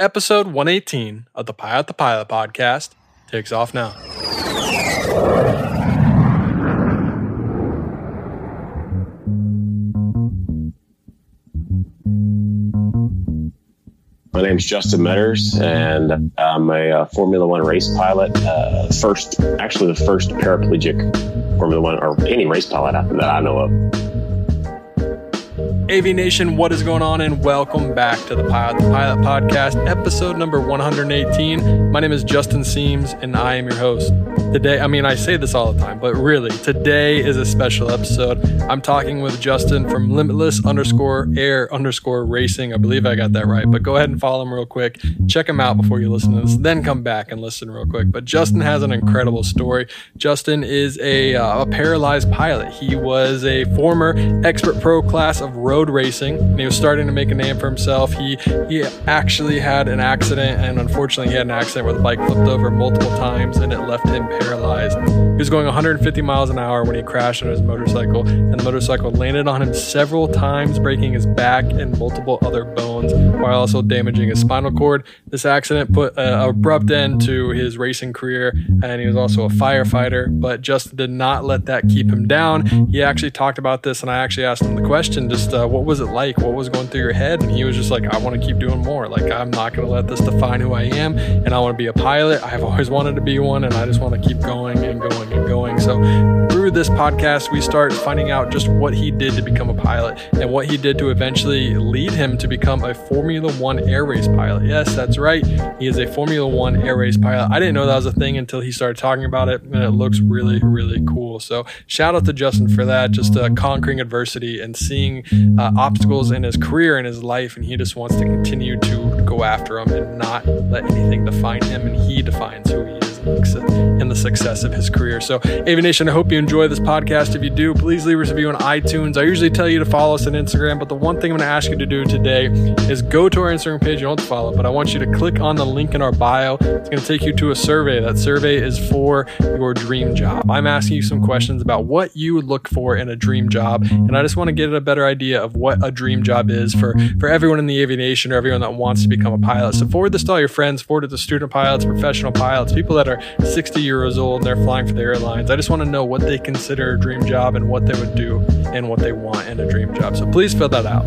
Episode 118 of the Pilot the Pilot podcast takes off now. My name is Justin Metters, and I'm a uh, Formula One race pilot. Uh, first, actually, the first paraplegic Formula One or any race pilot that I know of. AV Nation, what is going on? And welcome back to the Pilot the Pilot podcast, episode number 118. My name is Justin Seams, and I am your host. Today, I mean, I say this all the time, but really, today is a special episode. I'm talking with Justin from Limitless underscore air underscore racing. I believe I got that right, but go ahead and follow him real quick. Check him out before you listen to this, then come back and listen real quick. But Justin has an incredible story. Justin is a, uh, a paralyzed pilot. He was a former expert pro class of road racing, and he was starting to make a name for himself. He he actually had an accident, and unfortunately, he had an accident where the bike flipped over multiple times, and it left him paralyzed. He was going 150 miles an hour when he crashed on his motorcycle, and the motorcycle landed on him several times, breaking his back and multiple other bones, while also damaging his spinal cord. This accident put an abrupt end to his racing career, and he was also a firefighter. But Justin did not let that keep him down. He actually talked about this, and I actually asked him the question: just uh, what was it like? What was going through your head? And he was just like, I want to keep doing more. Like I'm not going to let this define who I am, and I want to be a pilot. I've always wanted to be one, and I just want to keep going and going and going. So through this podcast, we start finding out just what he did to become a pilot and what he did to eventually lead him to become a Formula One air race pilot. Yes, that's right. He is a Formula One air race pilot. I didn't know that was a thing until he started talking about it, and it looks really, really cool. So shout out to Justin for that, just uh, conquering adversity and seeing uh, obstacles in his career and his life, and he just wants to continue to go after them and not let anything define him, and he defines who he is the success of his career. So, AV Nation, I hope you enjoy this podcast. If you do, please leave us a review on iTunes. I usually tell you to follow us on Instagram, but the one thing I'm going to ask you to do today is go to our Instagram page. You don't follow, but I want you to click on the link in our bio. It's going to take you to a survey. That survey is for your dream job. I'm asking you some questions about what you look for in a dream job, and I just want to get a better idea of what a dream job is for, for everyone in the aviation or everyone that wants to become a pilot. So, forward this to all your friends, forward it to student pilots, professional pilots, people that are 60 years old and they're flying for the airlines. I just want to know what they consider a dream job and what they would do and what they want in a dream job. So please fill that out.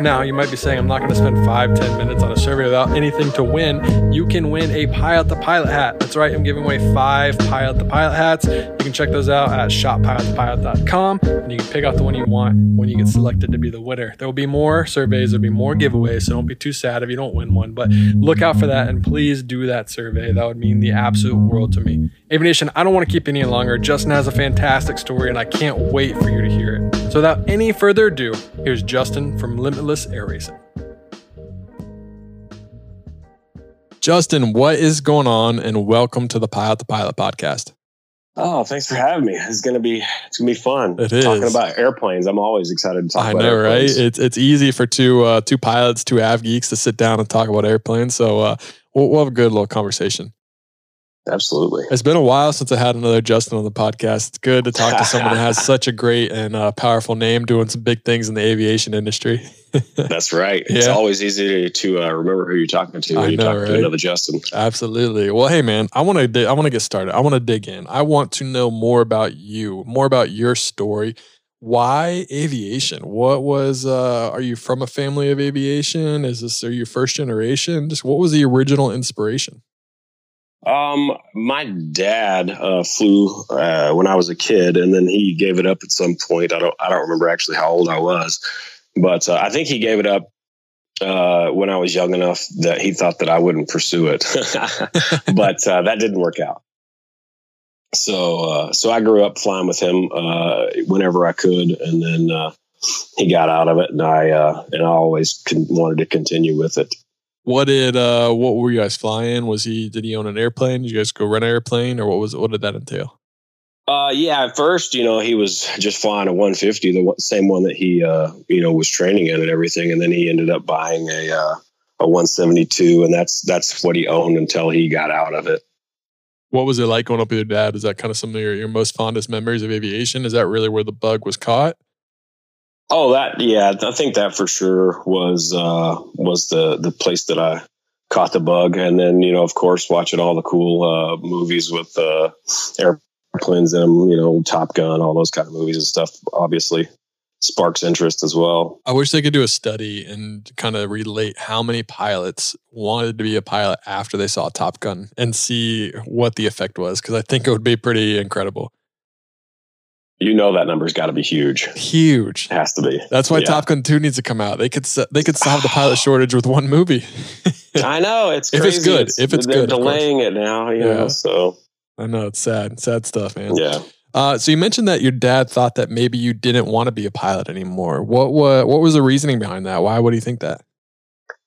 Now, you might be saying, I'm not going to spend five, 10 minutes on a survey without anything to win. You can win a Pilot the Pilot hat. That's right, I'm giving away five Pilot the Pilot hats. You can check those out at shoppilotthepilot.com and you can pick out the one you want when you get selected to be the winner. There will be more surveys, there'll be more giveaways, so don't be too sad if you don't win one. But look out for that and please do that survey. That would mean the absolute world to me. AV Nation, I don't want to keep any longer. Justin has a fantastic story and I can't wait for you to hear it. So without any further ado, here's Justin from Limitless Air Racing. Justin, what is going on? And welcome to the Pilot the Pilot podcast. Oh, thanks for having me. It's gonna be it's gonna be fun. It is talking about airplanes. I'm always excited to talk. I about know, airplanes. right? It's it's easy for two uh, two pilots, two av geeks to sit down and talk about airplanes. So uh, we'll, we'll have a good little conversation. Absolutely. It's been a while since I had another Justin on the podcast. It's good to talk to someone that has such a great and uh, powerful name doing some big things in the aviation industry. That's right. It's Yeah. always easy to, to uh, remember who you're talking to I when you know, talk right? to another Justin. Absolutely. Well, hey man, I want to di- I want to get started. I want to dig in. I want to know more about you, more about your story. Why aviation? What was uh are you from a family of aviation? Is this are you first generation? Just what was the original inspiration? Um, my dad uh, flew uh, when I was a kid, and then he gave it up at some point. I don't I don't remember actually how old I was, but uh, I think he gave it up uh, when I was young enough that he thought that I wouldn't pursue it. but uh, that didn't work out. So uh, so I grew up flying with him whenever I could, and then he got out of it, and I and I always con- wanted to continue with it. What did uh what were you guys flying? Was he did he own an airplane? Did you guys go rent an airplane or what was what did that entail? Uh, yeah, at first, you know, he was just flying a 150, the same one that he, uh, you know, was training in and everything. And then he ended up buying a, uh, a 172 and that's, that's what he owned until he got out of it. What was it like going up with your dad? Is that kind of some of your, your most fondest memories of aviation? Is that really where the bug was caught? Oh, that, yeah, I think that for sure was, uh, was the, the place that I, caught the bug. And then, you know, of course, watching all the cool uh, movies with uh, airplanes in them, you know, Top Gun, all those kind of movies and stuff, obviously sparks interest as well. I wish they could do a study and kind of relate how many pilots wanted to be a pilot after they saw Top Gun and see what the effect was, because I think it would be pretty incredible. You know that number's got to be huge. Huge. It has to be. That's why yeah. Top Gun 2 needs to come out. They could they could solve the pilot shortage with one movie. I know it's crazy. if it's good. It's, if it's they're good, delaying it now. You yeah. know, so I know it's sad. Sad stuff, man. Yeah. Uh, so you mentioned that your dad thought that maybe you didn't want to be a pilot anymore. What what what was the reasoning behind that? Why would he think that?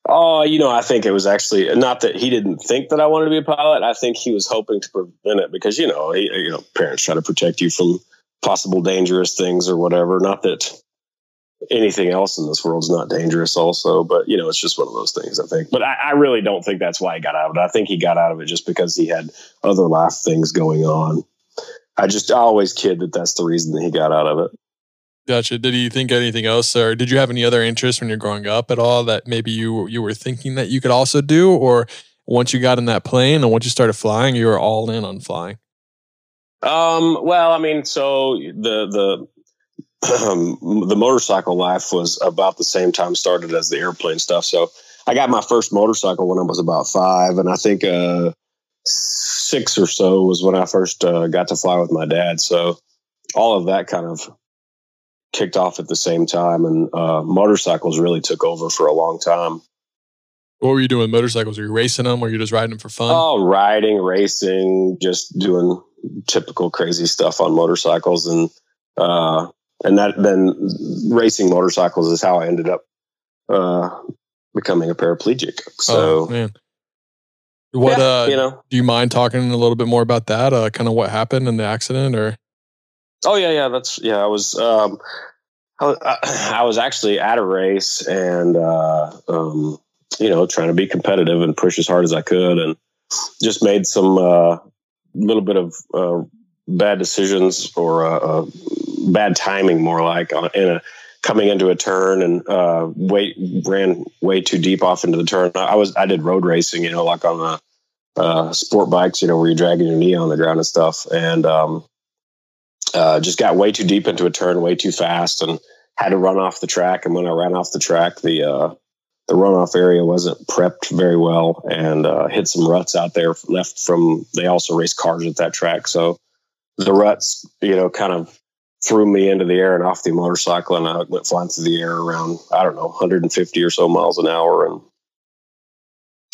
Oh, you know, I think it was actually not that he didn't think that I wanted to be a pilot. I think he was hoping to prevent it because you know, he, you know, parents try to protect you from possible dangerous things or whatever. Not that anything else in this world is not dangerous, also, but you know, it's just one of those things. I think, but I, I, really don't think that's why he got out of it. I think he got out of it just because he had other life things going on. I just I always kid that that's the reason that he got out of it. Gotcha. Did you think anything else, or did you have any other interests when you're growing up at all that maybe you you were thinking that you could also do, or once you got in that plane and once you started flying, you were all in on flying? Um, well, I mean, so the the um, the motorcycle life was about the same time started as the airplane stuff. So I got my first motorcycle when I was about five, and I think uh, six or so was when I first uh, got to fly with my dad. So all of that kind of kicked off at the same time, and uh, motorcycles really took over for a long time. What were you doing with motorcycles? Were you racing them? Or were you just riding them for fun? Oh, riding, racing, just doing typical crazy stuff on motorcycles and uh, and that then racing motorcycles is how I ended up uh, becoming a paraplegic. So, oh, man. What yeah, uh, you know? Do you mind talking a little bit more about that? Uh, kind of what happened in the accident, or? Oh yeah, yeah. That's yeah. I was um, I, I was actually at a race and uh, um, you know trying to be competitive and push as hard as I could, and just made some uh, little bit of uh, bad decisions or uh, uh, bad timing, more like in a coming into a turn and uh, way ran way too deep off into the turn. I was I did road racing, you know, like on the uh, sport bikes, you know, where you're dragging your knee on the ground and stuff, and um, uh, just got way too deep into a turn, way too fast, and had to run off the track. And when I ran off the track, the uh, the runoff area wasn't prepped very well, and uh, hit some ruts out there left from. They also race cars at that track, so the ruts, you know, kind of threw me into the air and off the motorcycle, and I went flying through the air around I don't know 150 or so miles an hour, and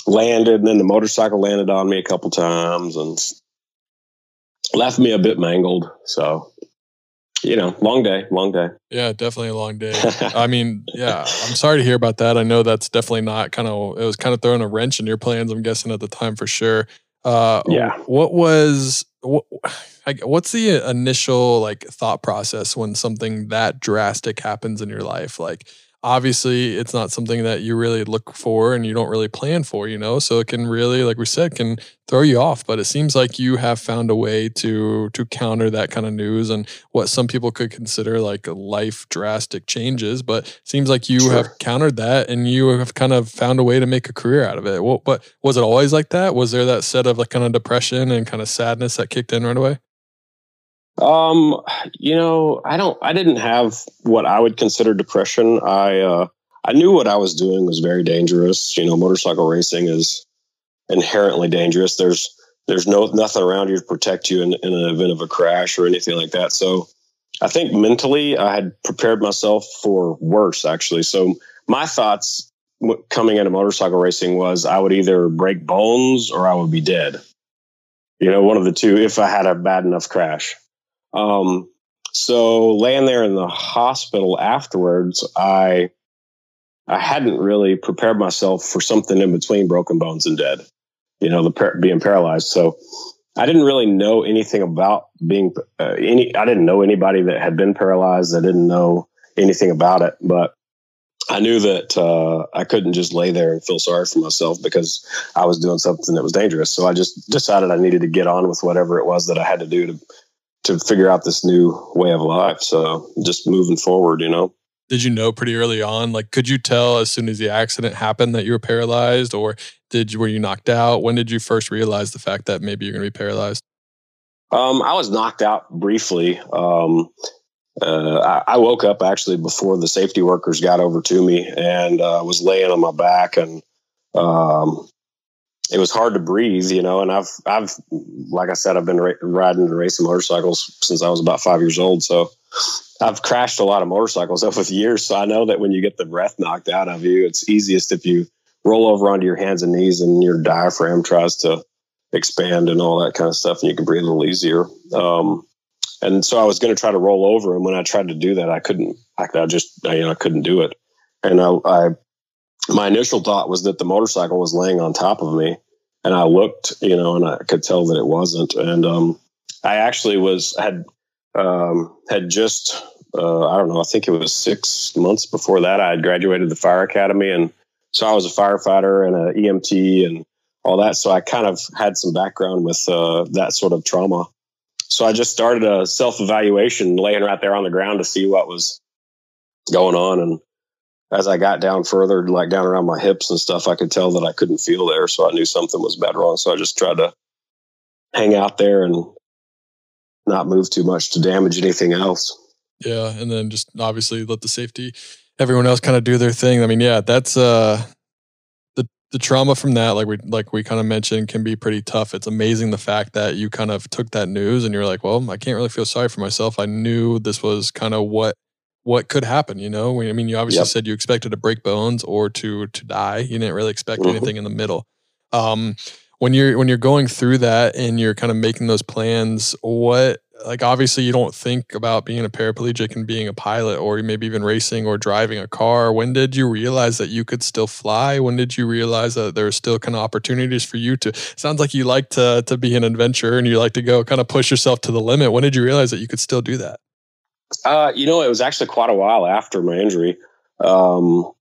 landed. And then the motorcycle landed on me a couple times and left me a bit mangled. So, you know, long day, long day. Yeah, definitely a long day. I mean, yeah, I'm sorry to hear about that. I know that's definitely not kind of it was kind of throwing a wrench in your plans. I'm guessing at the time for sure. Uh, yeah. What was what? what's the initial like thought process when something that drastic happens in your life? Like, obviously, it's not something that you really look for and you don't really plan for, you know. So it can really, like we said, can throw you off. But it seems like you have found a way to to counter that kind of news and what some people could consider like life drastic changes. But seems like you sure. have countered that and you have kind of found a way to make a career out of it. What, but was it always like that? Was there that set of like kind of depression and kind of sadness that kicked in right away? Um, you know, I don't. I didn't have what I would consider depression. I uh, I knew what I was doing was very dangerous. You know, motorcycle racing is inherently dangerous. There's there's no nothing around you to protect you in, in an event of a crash or anything like that. So I think mentally I had prepared myself for worse actually. So my thoughts coming into motorcycle racing was I would either break bones or I would be dead. You know, one of the two if I had a bad enough crash. Um, so laying there in the hospital afterwards, I I hadn't really prepared myself for something in between broken bones and dead. You know, the par- being paralyzed. So I didn't really know anything about being uh, any. I didn't know anybody that had been paralyzed. I didn't know anything about it, but I knew that uh, I couldn't just lay there and feel sorry for myself because I was doing something that was dangerous. So I just decided I needed to get on with whatever it was that I had to do to to figure out this new way of life. So just moving forward, you know. did you know pretty early on? Like, could you tell as soon as the accident happened that you were paralyzed, or did you were you knocked out? When did you first realize the fact that maybe you're going to be paralyzed? Um, I was knocked out briefly. Um, uh, I, I, woke up actually before the safety workers got over to me and uh, was laying on my back and um, it was hard to breathe, you know. And I've I've like I said, I've been ra- riding and racing motorcycles since I was about five years old. So I've crashed a lot of motorcycles over the years. So I know that when you get the breath knocked out of you, it's easiest if you roll over onto your hands and knees and your diaphragm tries to expand and all that kind of stuff, and you can breathe a little easier. Um, and so I was going to try to roll over, and when I tried to do that, I couldn't. I, I just, I, you know, I couldn't do it. And I, I, my initial thought was that the motorcycle was laying on top of me, and I looked, you know, and I could tell that it wasn't. And um, I actually was had um, had just, uh, I don't know, I think it was six months before that, I had graduated the fire academy, and so I was a firefighter and an EMT and all that. So I kind of had some background with uh, that sort of trauma so I just started a self evaluation, laying right there on the ground to see what was going on. And as I got down further, like down around my hips and stuff, I could tell that I couldn't feel there. So I knew something was bad wrong. So I just tried to hang out there and not move too much to damage anything else. Yeah. And then just obviously let the safety, everyone else kind of do their thing. I mean, yeah, that's, uh, the trauma from that, like we like we kind of mentioned, can be pretty tough. It's amazing the fact that you kind of took that news and you're like, well, I can't really feel sorry for myself. I knew this was kind of what what could happen. You know, I mean, you obviously yep. said you expected to break bones or to to die. You didn't really expect mm-hmm. anything in the middle. Um, when you're when you're going through that and you're kind of making those plans, what like obviously you don't think about being a paraplegic and being a pilot or maybe even racing or driving a car when did you realize that you could still fly when did you realize that there are still kind of opportunities for you to sounds like you like to to be an adventurer and you like to go kind of push yourself to the limit when did you realize that you could still do that uh, you know it was actually quite a while after my injury um,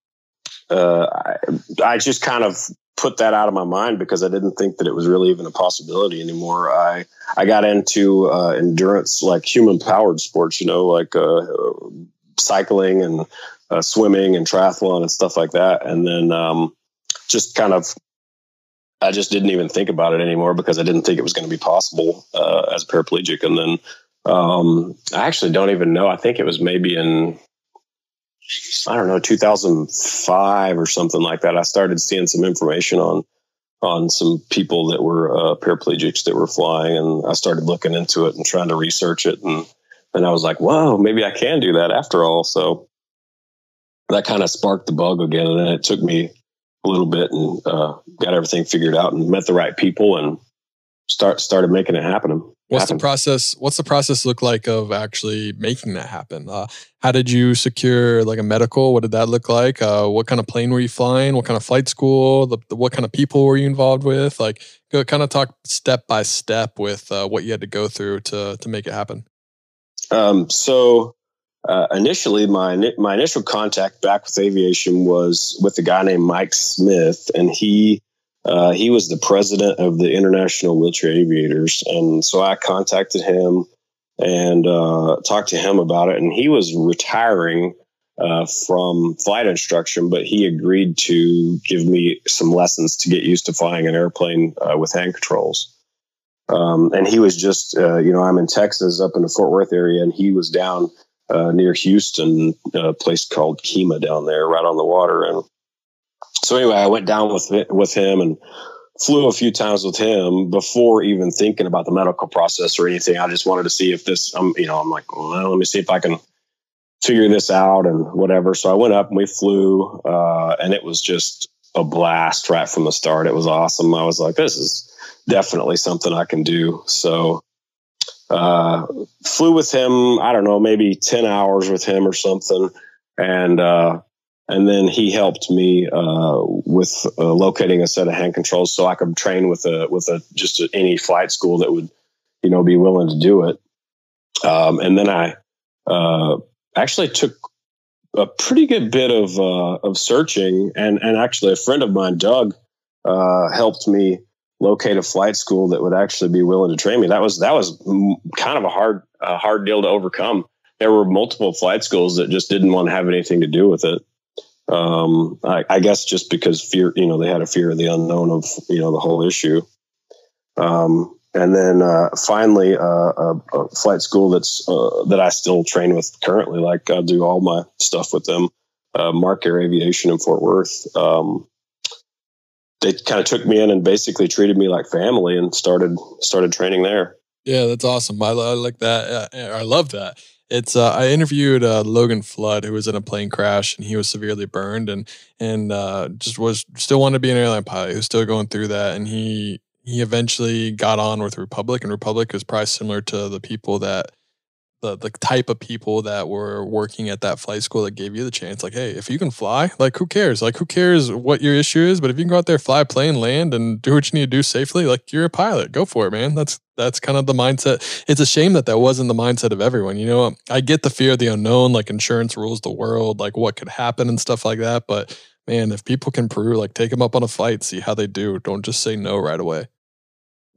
uh, I, I just kind of put that out of my mind because I didn't think that it was really even a possibility anymore. I I got into uh, endurance, like human powered sports, you know, like uh, cycling and uh, swimming and triathlon and stuff like that, and then um, just kind of. I just didn't even think about it anymore because I didn't think it was going to be possible uh, as a paraplegic. And then um, I actually don't even know. I think it was maybe in I don't know, 2005 or something like that, I started seeing some information on on some people that were uh, paraplegics that were flying, and I started looking into it and trying to research it, and and I was like, whoa, maybe I can do that after all. So that kind of sparked the bug again, and then it took me a little bit and uh, got everything figured out and met the right people and start started making it happen. What's the process? What's the process look like of actually making that happen? Uh, how did you secure like a medical? What did that look like? Uh, what kind of plane were you flying? What kind of flight school? The, the, what kind of people were you involved with? Like, go kind of talk step by step with uh, what you had to go through to to make it happen. Um, so uh, initially, my my initial contact back with aviation was with a guy named Mike Smith, and he uh, he was the president of the International Wheelchair Aviators, and so I contacted him and uh, talked to him about it. And he was retiring uh, from flight instruction, but he agreed to give me some lessons to get used to flying an airplane uh, with hand controls. Um, and he was just, uh, you know, I'm in Texas, up in the Fort Worth area, and he was down near Houston, a place called Kemah down there, right on the water, and so anyway, I went down with with him and flew a few times with him before even thinking about the medical process or anything. I just wanted to see if this, um, you know, I'm like, well, let me see if I can figure this out and whatever. So I went up and we flew, uh, and it was just a blast right from the start. It was awesome. I was like, this is definitely something I can do. So, uh, flew with him, I don't know, maybe 10 hours with him or something. And, uh, and then he helped me uh, with uh, locating a set of hand controls so I could train with a with a just a, any flight school that would you know be willing to do it. Um, and then I uh, actually took a pretty good bit of uh, of searching, and and actually a friend of mine, Doug, uh, helped me locate a flight school that would actually be willing to train me. That was that was kind of a hard a hard deal to overcome there were multiple flight schools that just didn't want to have anything to do with it. Um, I, I, guess just because fear, you know, they had a fear of the unknown of, you know, the whole issue. Um, and then uh, finally, uh, a, a, flight school that's uh, that I still train with currently. Like I do all my stuff with them. Uh, Mark Air Aviation in Fort Worth. Um, they kind of took me in and basically treated me like family and started started training there. Yeah, that's awesome. I, I like that. I love that. It's uh, I interviewed uh, Logan Flood, who was in a plane crash and he was severely burned and and uh, just was still wanted to be an airline pilot. He was still going through that, and he he eventually got on with Republic, and Republic is probably similar to the people that the the type of people that were working at that flight school that gave you the chance. Like, hey, if you can fly, like who cares? Like who cares what your issue is? But if you can go out there, fly plane, land, and do what you need to do safely, like you're a pilot. Go for it, man. That's that's kind of the mindset. It's a shame that that wasn't the mindset of everyone. You know, I get the fear of the unknown, like insurance rules the world, like what could happen and stuff like that. But man, if people can prove, like take them up on a flight, see how they do. Don't just say no right away.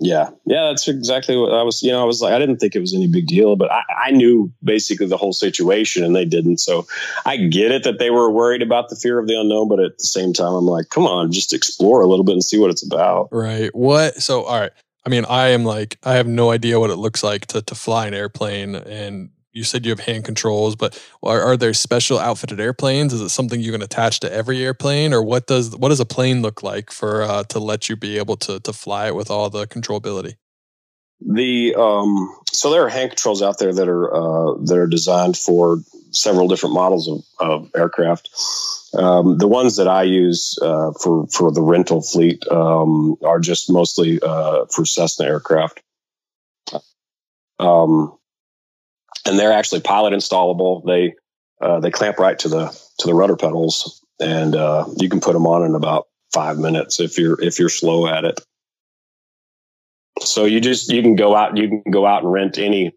Yeah, yeah, that's exactly what I was. You know, I was like, I didn't think it was any big deal, but I, I, knew basically the whole situation, and they didn't. So I get it that they were worried about the fear of the unknown, but at the same time, I'm like, come on, just explore a little bit and see what it's about. Right. What? So, all right. I mean, I am like, I have no idea what it looks like to to fly an airplane, and you said you have hand controls, but are, are there special outfitted airplanes? Is it something you can attach to every airplane, or what does what does a plane look like for uh, to let you be able to to fly it with all the controllability? The um, so there are hand controls out there that are uh, that are designed for several different models of, of aircraft. Um, the ones that I use uh, for for the rental fleet um, are just mostly uh, for Cessna aircraft. Um, and they're actually pilot installable. They uh, they clamp right to the to the rudder pedals, and uh, you can put them on in about five minutes if you're if you're slow at it. So you just you can go out you can go out and rent any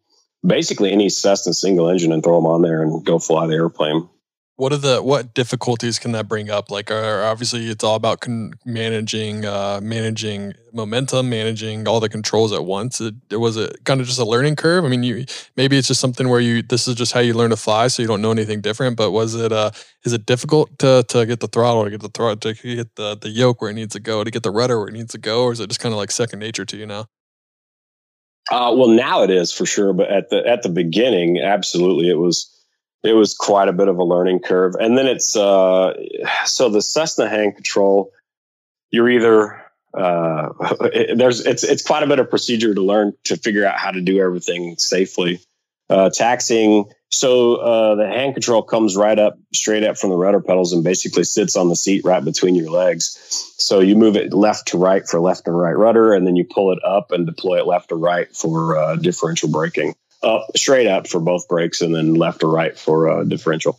basically any Cessna single engine and throw them on there and go fly the airplane what are the what difficulties can that bring up? Like are, obviously it's all about con- managing uh, managing momentum managing all the controls at once. It, it, was it kind of just a learning curve. I mean you maybe it's just something where you this is just how you learn to fly so you don't know anything different but was it uh is it difficult to to get the throttle to get the throttle to get the the yoke where it needs to go to get the rudder where it needs to go or is it just kind of like second nature to you now? Uh, well now it is for sure but at the at the beginning absolutely it was it was quite a bit of a learning curve. And then it's uh, so the Cessna hand control. You're either uh, it, there's it's it's quite a bit of procedure to learn to figure out how to do everything safely. Uh, taxiing. So uh, the hand control comes right up, straight up from the rudder pedals, and basically sits on the seat right between your legs. So you move it left to right for left and right rudder, and then you pull it up and deploy it left to right for uh, differential braking up straight up for both brakes and then left or right for a differential.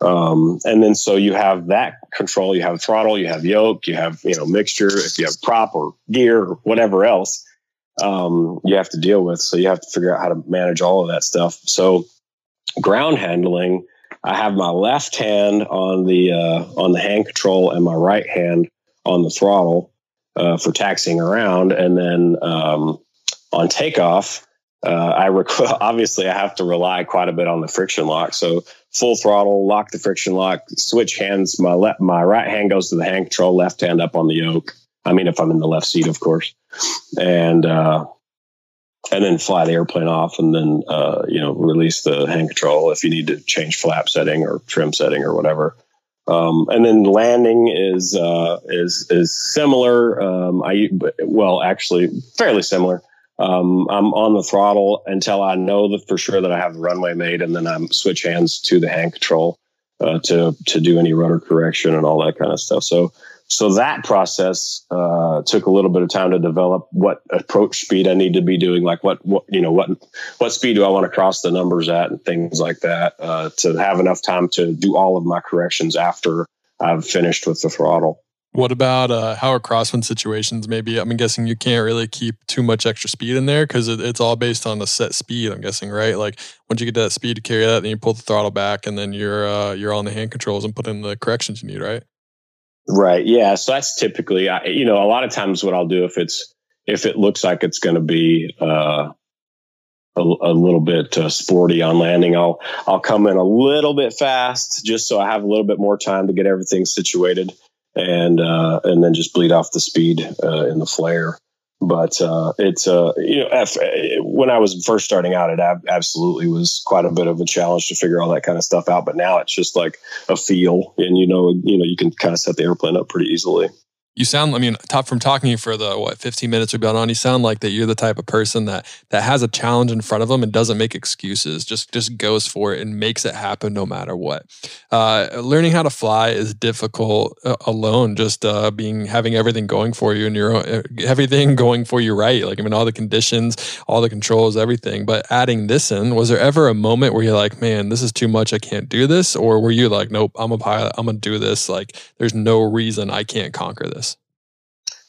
Um, and then so you have that control, you have throttle, you have yoke, you have, you know, mixture, if you have prop or gear or whatever else, um, you have to deal with. So you have to figure out how to manage all of that stuff. So ground handling, I have my left hand on the, uh, on the hand control and my right hand on the throttle, uh, for taxiing around. And then, um, on takeoff, uh, I rec- obviously I have to rely quite a bit on the friction lock. So full throttle, lock the friction lock, switch hands. My left, my right hand goes to the hand control, left hand up on the yoke. I mean, if I'm in the left seat, of course, and uh, and then fly the airplane off, and then uh, you know release the hand control if you need to change flap setting or trim setting or whatever. Um, and then landing is uh, is is similar. Um, I well, actually, fairly similar. Um, I'm on the throttle until I know that for sure that I have the runway made, and then I'm switch hands to the hand control uh, to to do any rudder correction and all that kind of stuff. So so that process uh, took a little bit of time to develop what approach speed I need to be doing, like what, what you know what what speed do I want to cross the numbers at, and things like that, uh, to have enough time to do all of my corrections after I've finished with the throttle. What about uh, how are crosswind situations? Maybe I'm guessing you can't really keep too much extra speed in there because it, it's all based on a set speed. I'm guessing, right? Like once you get to that speed to carry that, then you pull the throttle back, and then you're uh, you're on the hand controls and put in the corrections you need, right? Right. Yeah. So that's typically, you know, a lot of times what I'll do if it's if it looks like it's going to be uh, a, a little bit uh, sporty on landing. I'll I'll come in a little bit fast just so I have a little bit more time to get everything situated, and uh, and then just bleed off the speed uh, in the flare. But uh, it's uh, you know F, when I was first starting out, it ab- absolutely was quite a bit of a challenge to figure all that kind of stuff out. But now it's just like a feel, and you know you know you can kind of set the airplane up pretty easily you sound i mean top from talking for the what 15 minutes we've been on you sound like that you're the type of person that that has a challenge in front of them and doesn't make excuses just just goes for it and makes it happen no matter what. Uh, learning how to fly is difficult uh, alone just uh, being having everything going for you and your own, uh, everything going for you right like i mean all the conditions all the controls everything but adding this in was there ever a moment where you're like man this is too much i can't do this or were you like nope i'm a pilot i'm gonna do this like there's no reason i can't conquer this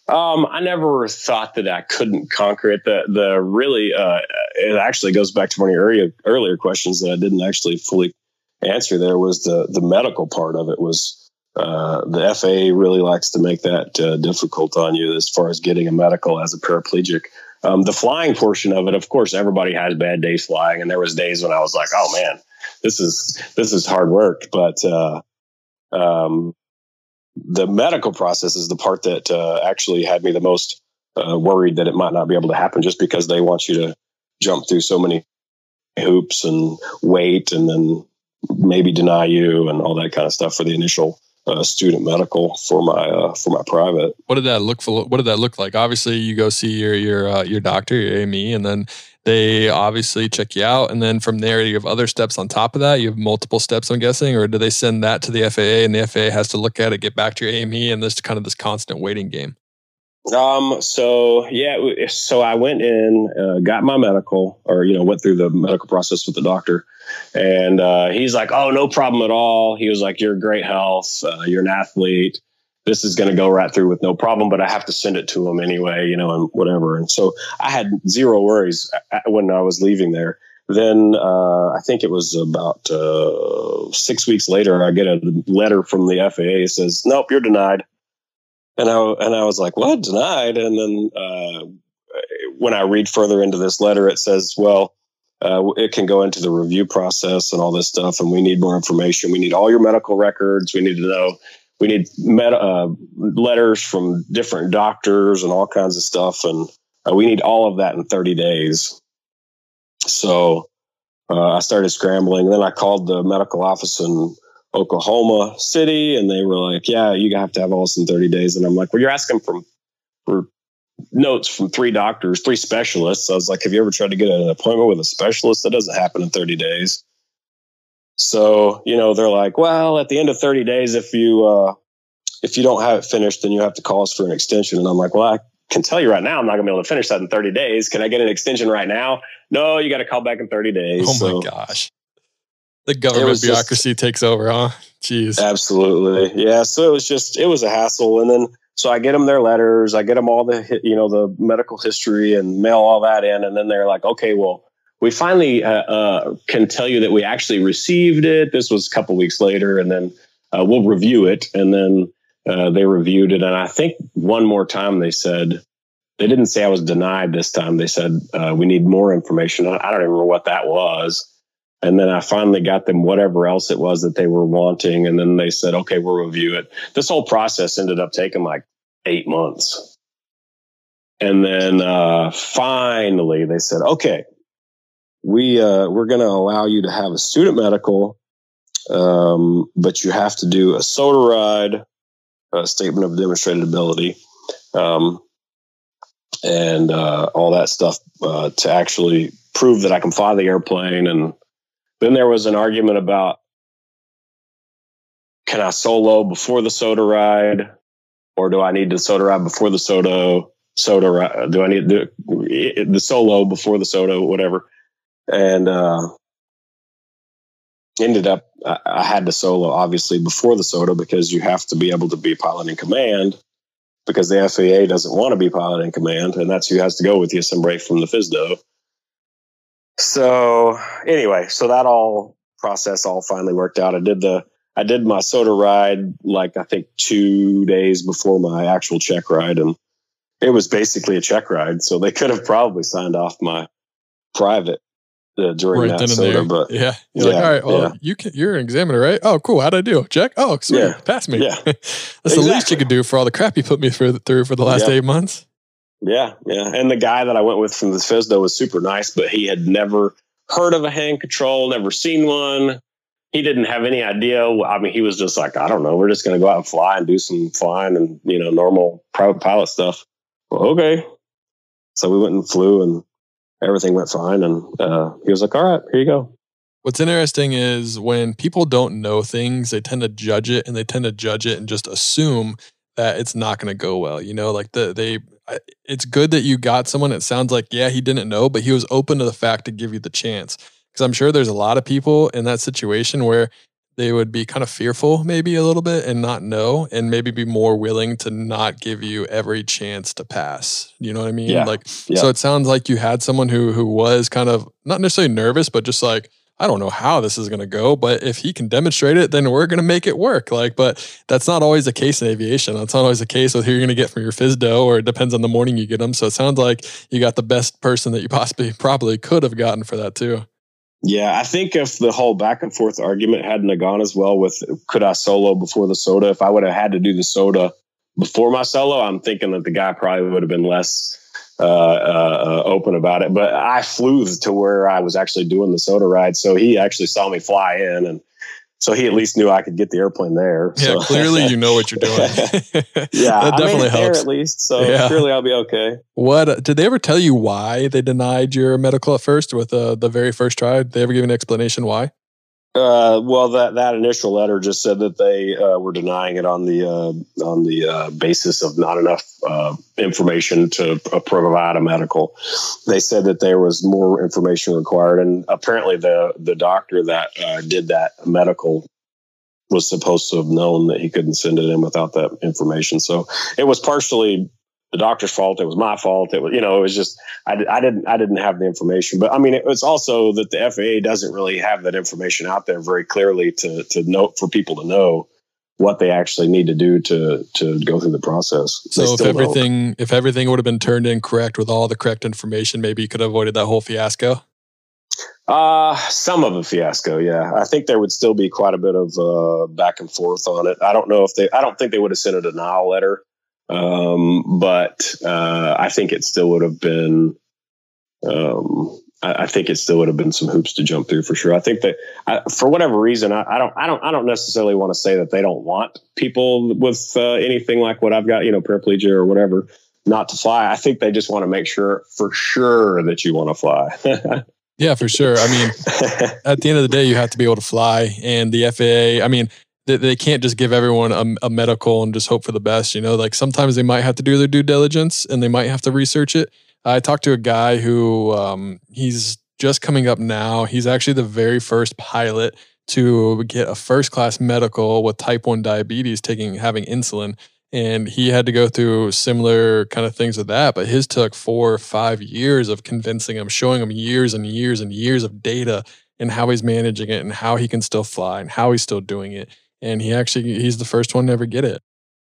um, I never thought that I couldn't conquer it. The the really uh, it actually goes back to one of your earlier earlier questions that I didn't actually fully answer. There was the the medical part of it was uh, the FAA really likes to make that uh, difficult on you as far as getting a medical as a paraplegic. Um, the flying portion of it, of course, everybody has bad days flying, and there was days when I was like, "Oh man, this is this is hard work." But uh, um, the medical process is the part that uh, actually had me the most uh, worried that it might not be able to happen just because they want you to jump through so many hoops and wait and then maybe deny you and all that kind of stuff for the initial uh, student medical for my uh, for my private. What did that look for? What did that look like? Obviously, you go see your your uh, your doctor, your AME, and then they obviously check you out, and then from there you have other steps on top of that. You have multiple steps, I'm guessing, or do they send that to the FAA, and the FAA has to look at it, get back to your AME, and this kind of this constant waiting game. Um. So yeah. So I went in, uh, got my medical, or you know, went through the medical process with the doctor, and uh, he's like, "Oh, no problem at all." He was like, "You're great health. Uh, you're an athlete. This is going to go right through with no problem." But I have to send it to them anyway, you know, and whatever. And so I had zero worries uh, when I was leaving there. Then uh, I think it was about uh, six weeks later, I get a letter from the FAA. Says, "Nope, you're denied." And I and I was like, "What denied?" And then uh, when I read further into this letter, it says, "Well, uh, it can go into the review process and all this stuff, and we need more information. We need all your medical records. We need to know. We need med- uh, letters from different doctors and all kinds of stuff, and uh, we need all of that in 30 days." So uh, I started scrambling. Then I called the medical office and Oklahoma City, and they were like, "Yeah, you have to have all this in 30 days." And I'm like, "Well, you're asking for for notes from three doctors, three specialists." I was like, "Have you ever tried to get an appointment with a specialist? That doesn't happen in 30 days." So you know, they're like, "Well, at the end of 30 days, if you uh, if you don't have it finished, then you have to call us for an extension." And I'm like, "Well, I can tell you right now, I'm not going to be able to finish that in 30 days. Can I get an extension right now?" No, you got to call back in 30 days. Oh my gosh. The government bureaucracy just, takes over, huh? Jeez. Absolutely. Yeah. So it was just, it was a hassle. And then, so I get them their letters, I get them all the, you know, the medical history and mail all that in. And then they're like, okay, well, we finally uh, uh, can tell you that we actually received it. This was a couple weeks later. And then uh, we'll review it. And then uh, they reviewed it. And I think one more time they said, they didn't say I was denied this time. They said, uh, we need more information. I don't remember what that was. And then I finally got them whatever else it was that they were wanting. And then they said, okay, we'll review it. This whole process ended up taking like eight months. And then uh, finally they said, okay, we, uh, we're going to allow you to have a student medical, um, but you have to do a SODA ride, a statement of demonstrated ability, um, and uh, all that stuff uh, to actually prove that I can fly the airplane and then there was an argument about can I solo before the SODA ride, or do I need to SODA ride before the SODA? Ride? Do I need the the solo before the SODA, whatever? And uh, ended up I, I had to solo obviously before the SODA because you have to be able to be pilot in command because the FAA doesn't want to be pilot in command, and that's who has to go with you, some break from the FSDO. So anyway, so that all process all finally worked out. I did the I did my SODA ride like I think two days before my actual check ride, and it was basically a check ride. So they could have probably signed off my private uh, during right then and SODA. there. But yeah, you're like, Yeah, all right, well, yeah. you can, you're an examiner, right? Oh, cool. How'd I do? Check. Oh, sweet. Yeah. Pass me. Yeah. That's the least you could do for all the crap you put me through, through for the last Yeah. eight months. yeah, yeah. And the guy that I went with from the FSDO was super nice, but he had never heard of a hand control, never seen one. He didn't have any idea. I mean, he was just like, I don't know. We're just going to go out and fly and do some flying and, you know, normal private pilot stuff. Well, okay. So we went and flew and everything went fine. And uh, he was like, all right, here you go. What's interesting is when people don't know things, they tend to judge it and they tend to judge it and just assume that it's not going to go well. You know, like the, they, it's good that you got someone. It sounds like, yeah, he didn't know, but he was open to the fact to give you the chance. Because I'm sure there's a lot of people in that situation where they would be kind of fearful, maybe a little bit, and not know, and maybe be more willing to not give you every chance to pass. You know what I mean? Yeah. Like, Yeah. so it sounds like you had someone who who was kind of not necessarily nervous, but just like, I don't know how this is going to go, but if he can demonstrate it, then we're going to make it work. Like, but that's not always the case in aviation. That's not always the case with who you're going to get from your FSDO, or it depends on the morning you get them. So it sounds like you got the best person that you possibly probably could have gotten for that too. Yeah, I think if the whole back and forth argument hadn't gone as well with could I solo before the SODA, if I would have had to do the SODA before my solo, I'm thinking that the guy probably would have been less uh, uh, uh, open about it. But I flew to where I was actually doing the SODA ride, so he actually saw me fly in, and so he at least knew I could get the airplane there. Yeah, so. clearly you know what you're doing. yeah, that definitely helps. at least. So Yeah. surely I'll be okay. What did they ever tell you why they denied your medical at first with uh, the very first try? Did they ever give an explanation why? Uh, well, that that initial letter just said that they uh, were denying it on the uh, on the uh, basis of not enough uh, information to provide a medical. They said that there was more information required, and apparently the the doctor that uh, did that medical was supposed to have known that he couldn't send it in without that information. So it was partially the doctor's fault. It was my fault. It was you know it was just I, I didn't I didn't have the information, but I mean it was also that the FAA doesn't really have that information out there very clearly to to know for people to know what they actually need to do to to go through the process. So if still don't. everything if everything would have been turned in correct with all the correct information, maybe you could have avoided that whole fiasco. Uh, some of a fiasco, yeah. I think there would still be quite a bit of uh, back and forth on it. I don't know if they, I don't think they would have sent a denial letter, um, but uh, I think it still would have been, um, I, I think it still would have been some hoops to jump through for sure. I think that I, for whatever reason, I, I don't, I don't, I don't necessarily want to say that they don't want people with uh, anything like what I've got, you know, paraplegia or whatever, not to fly. I think they just want to make sure for sure that you want to fly. Yeah, for sure. I mean, at the end of the day, you have to be able to fly, and the FAA. I mean, they, they can't just give everyone a, a medical and just hope for the best. You know, like sometimes they might have to do their due diligence and they might have to research it. I talked to a guy who um, he's just coming up now. He's actually the very first pilot to get a first class medical with type 1 diabetes taking having insulin and he had to go through similar kind of things with that but his took four or five years of convincing him showing him years and years and years of data and how he's managing it and how he can still fly and how he's still doing it and he actually he's the first one to ever get it.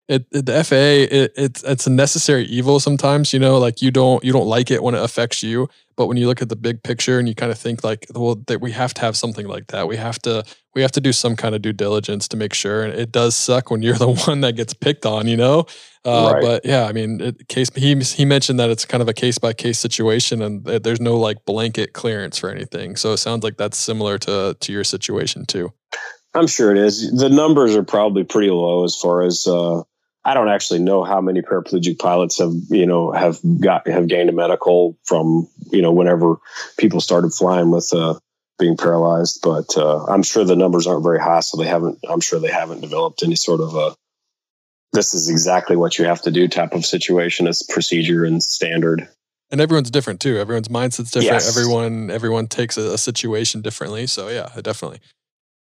It, it- the FAA it, it's it's a necessary evil sometimes you know like you don't you don't like it when it affects you but when you look at the big picture and you kind of think like well that we have to have something like that. We have to we have to do some kind of due diligence to make sure and it does suck when you're the one that gets picked on you know? Uh, Right. but yeah i mean it, case he he mentioned that it's kind of a case by case situation and there's no like blanket clearance for anything so it sounds like that's similar to to your situation too I'm sure it is. The numbers are probably pretty low as far as uh, I don't actually know how many paraplegic pilots have you know have got have gained a medical from you know whenever people started flying with uh, being paralyzed, but uh, I'm sure the numbers aren't very high, so they haven't. I'm sure they haven't developed any sort of a this is exactly what you have to do type of situation as procedure and standard. and everyone's different too everyone's mindset's different Yes. everyone everyone takes a, a situation differently so yeah definitely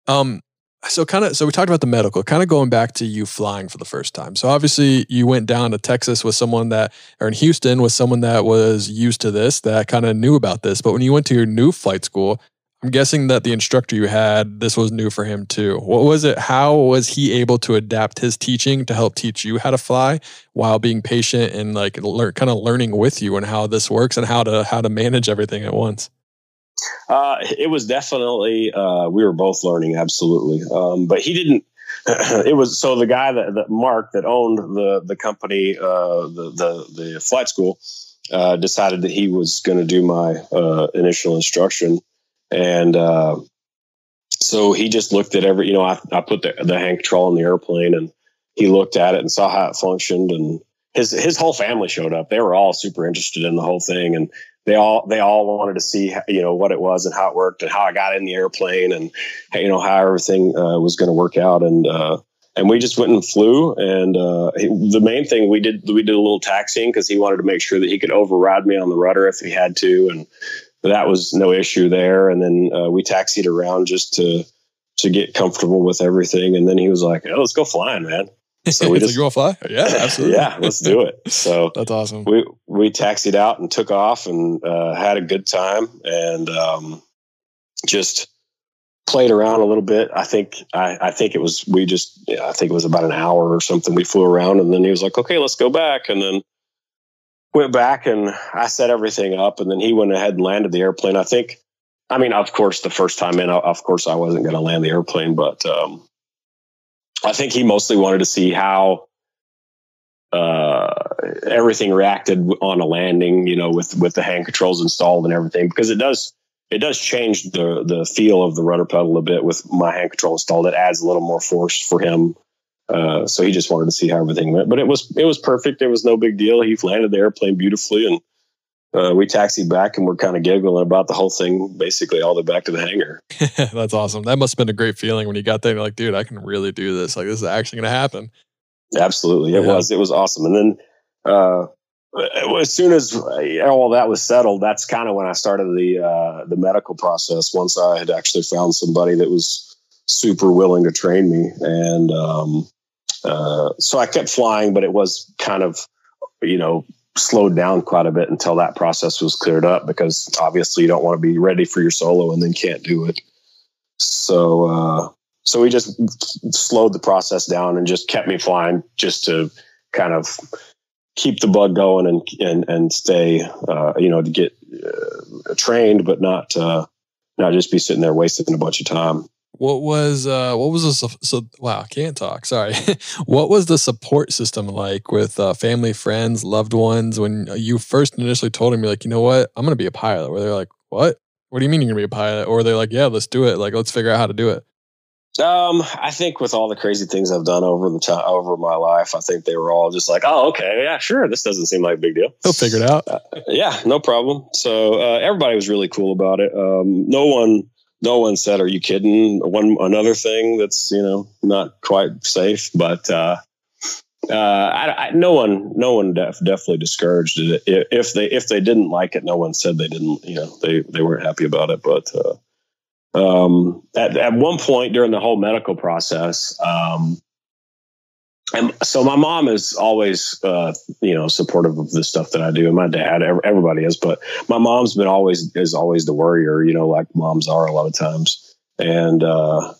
um so kind of so we talked about the medical kind of going back to you flying for the first time. So obviously you went down to texas with someone that or in houston with someone that was used to this that kind of knew about this. But when you went to your new flight school i'm guessing that the instructor you had this was new for him too. What was it how was he able to adapt his teaching to help teach you how to fly while being patient and like learn, kind of learning with you and how this works and how to how to manage everything at once Uh, it was definitely uh, we were both learning absolutely, um, but he didn't. it was so the guy that, that Mark that owned the the company, uh, the the the flight school, uh, decided that he was going to do my uh, initial instruction, and uh, so he just looked at every. You know, I, I put the the hand control in the airplane, and he looked at it and saw how it functioned, and his his whole family showed up. They were all super interested in the whole thing, and they all they all wanted to see you know what it was and how it worked and how I got in the airplane and you know how everything uh, was going to work out. And uh, and we just went and flew. And uh, the main thing we did we did a little taxiing because he wanted to make sure that he could override me on the rudder if he had to. And that was no issue there. And then uh, we taxied around just to to get comfortable with everything. And then he was like let's go flying man so we just you want fly? Yeah, absolutely. yeah, let's do it. So that's awesome. We we taxied out and took off and uh, had a good time and um, just played around a little bit. I think I, I think it was we just yeah, I think it was about an hour or something. We flew around and then he was like, "Okay, let's go back." And then went back and I set everything up and then he went ahead and landed the airplane. I think. I mean, of course, the first time in, of course, I wasn't going to land the airplane, but um, I think he mostly wanted to see how uh, everything reacted on a landing, you know, with with the hand controls installed and everything, because it does it does change the the feel of the rudder pedal a bit with my hand control installed. It adds a little more force for him. Uh, so he just wanted to see how everything went, but it was it was perfect. It was no big deal. He landed the airplane beautifully, and uh, we taxied back and we're kind of giggling about the whole thing, basically all the way back to the hangar. That's awesome. That must have been a great feeling when you got there. You're like, dude, I can really do this. Like, this is actually going to happen. Absolutely, it yeah. was. It was awesome. And then uh, as soon as all that was settled, that's kind of when I started the uh, the medical process. Once I had actually found somebody that was super willing to train me, and um, uh, so I kept flying, but it was kind of you know slowed down quite a bit until that process was cleared up because obviously you don't want to be ready for your solo and then can't do it. So, uh, so we just slowed the process down and just kept me flying just to kind of keep the bug going and, and, and stay, uh, you know, to get uh, trained, but not, uh, not just be sitting there wasting a bunch of time. What was uh what was the so wow, can't talk. Sorry. what was the support system like with uh, family, friends, loved ones when you first initially told him you're like, "You know what? I'm going to be a pilot." Where they're like, "What? What do you mean you're going to be a pilot?" Or they're like, "Yeah, let's do it. Like let's figure out how to do it." Um, I think with all the crazy things I've done over the time over my life, I think they were all just like, "Oh, okay, yeah, sure. This doesn't seem like a big deal. He'll figure it out." Uh, yeah, no problem. So uh, everybody was really cool about it. Um, no one no one said, "Are you kidding?" One another thing that's you know not quite safe, but uh, uh, I, I, no one, no one def, definitely discouraged it. If they if they didn't like it, no one said they didn't. You know, they they weren't happy about it. But uh, um, at at one point during the whole medical process, um, and so my mom is always, uh, you know, supportive of the stuff that I do, and my dad, everybody is. But my mom's been always is always the worrier, you know, like moms are a lot of times. And uh,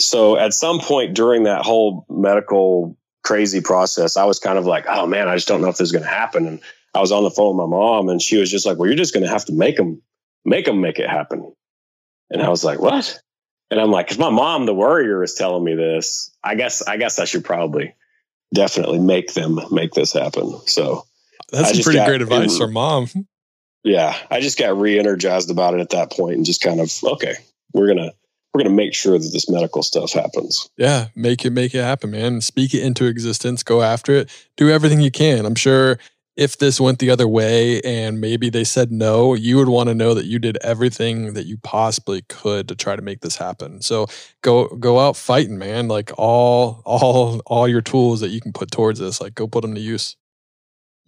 so at some point during that whole medical crazy process, I was kind of like, oh man, I just don't know if this is going to happen. And I was on the phone with my mom, and she was just like, well, you're just going to have to make them, make them make it happen. And I was like, what? And I'm like, because my mom, the worrier, is telling me this. I guess, I guess I should probably definitely make them make this happen. So that's pretty got, great advice from mom. Yeah, I just got re-energized about it at that point, and just kind of okay, we're gonna we're gonna make sure that this medical stuff happens. Yeah, make it make it happen, man. Speak it into existence. Go after it. Do everything you can. I'm sure if this went the other way and maybe they said no, you would want to know that you did everything that you possibly could to try to make this happen. So go go out fighting, man. Like all all all your tools that you can put towards this, like go put them to use.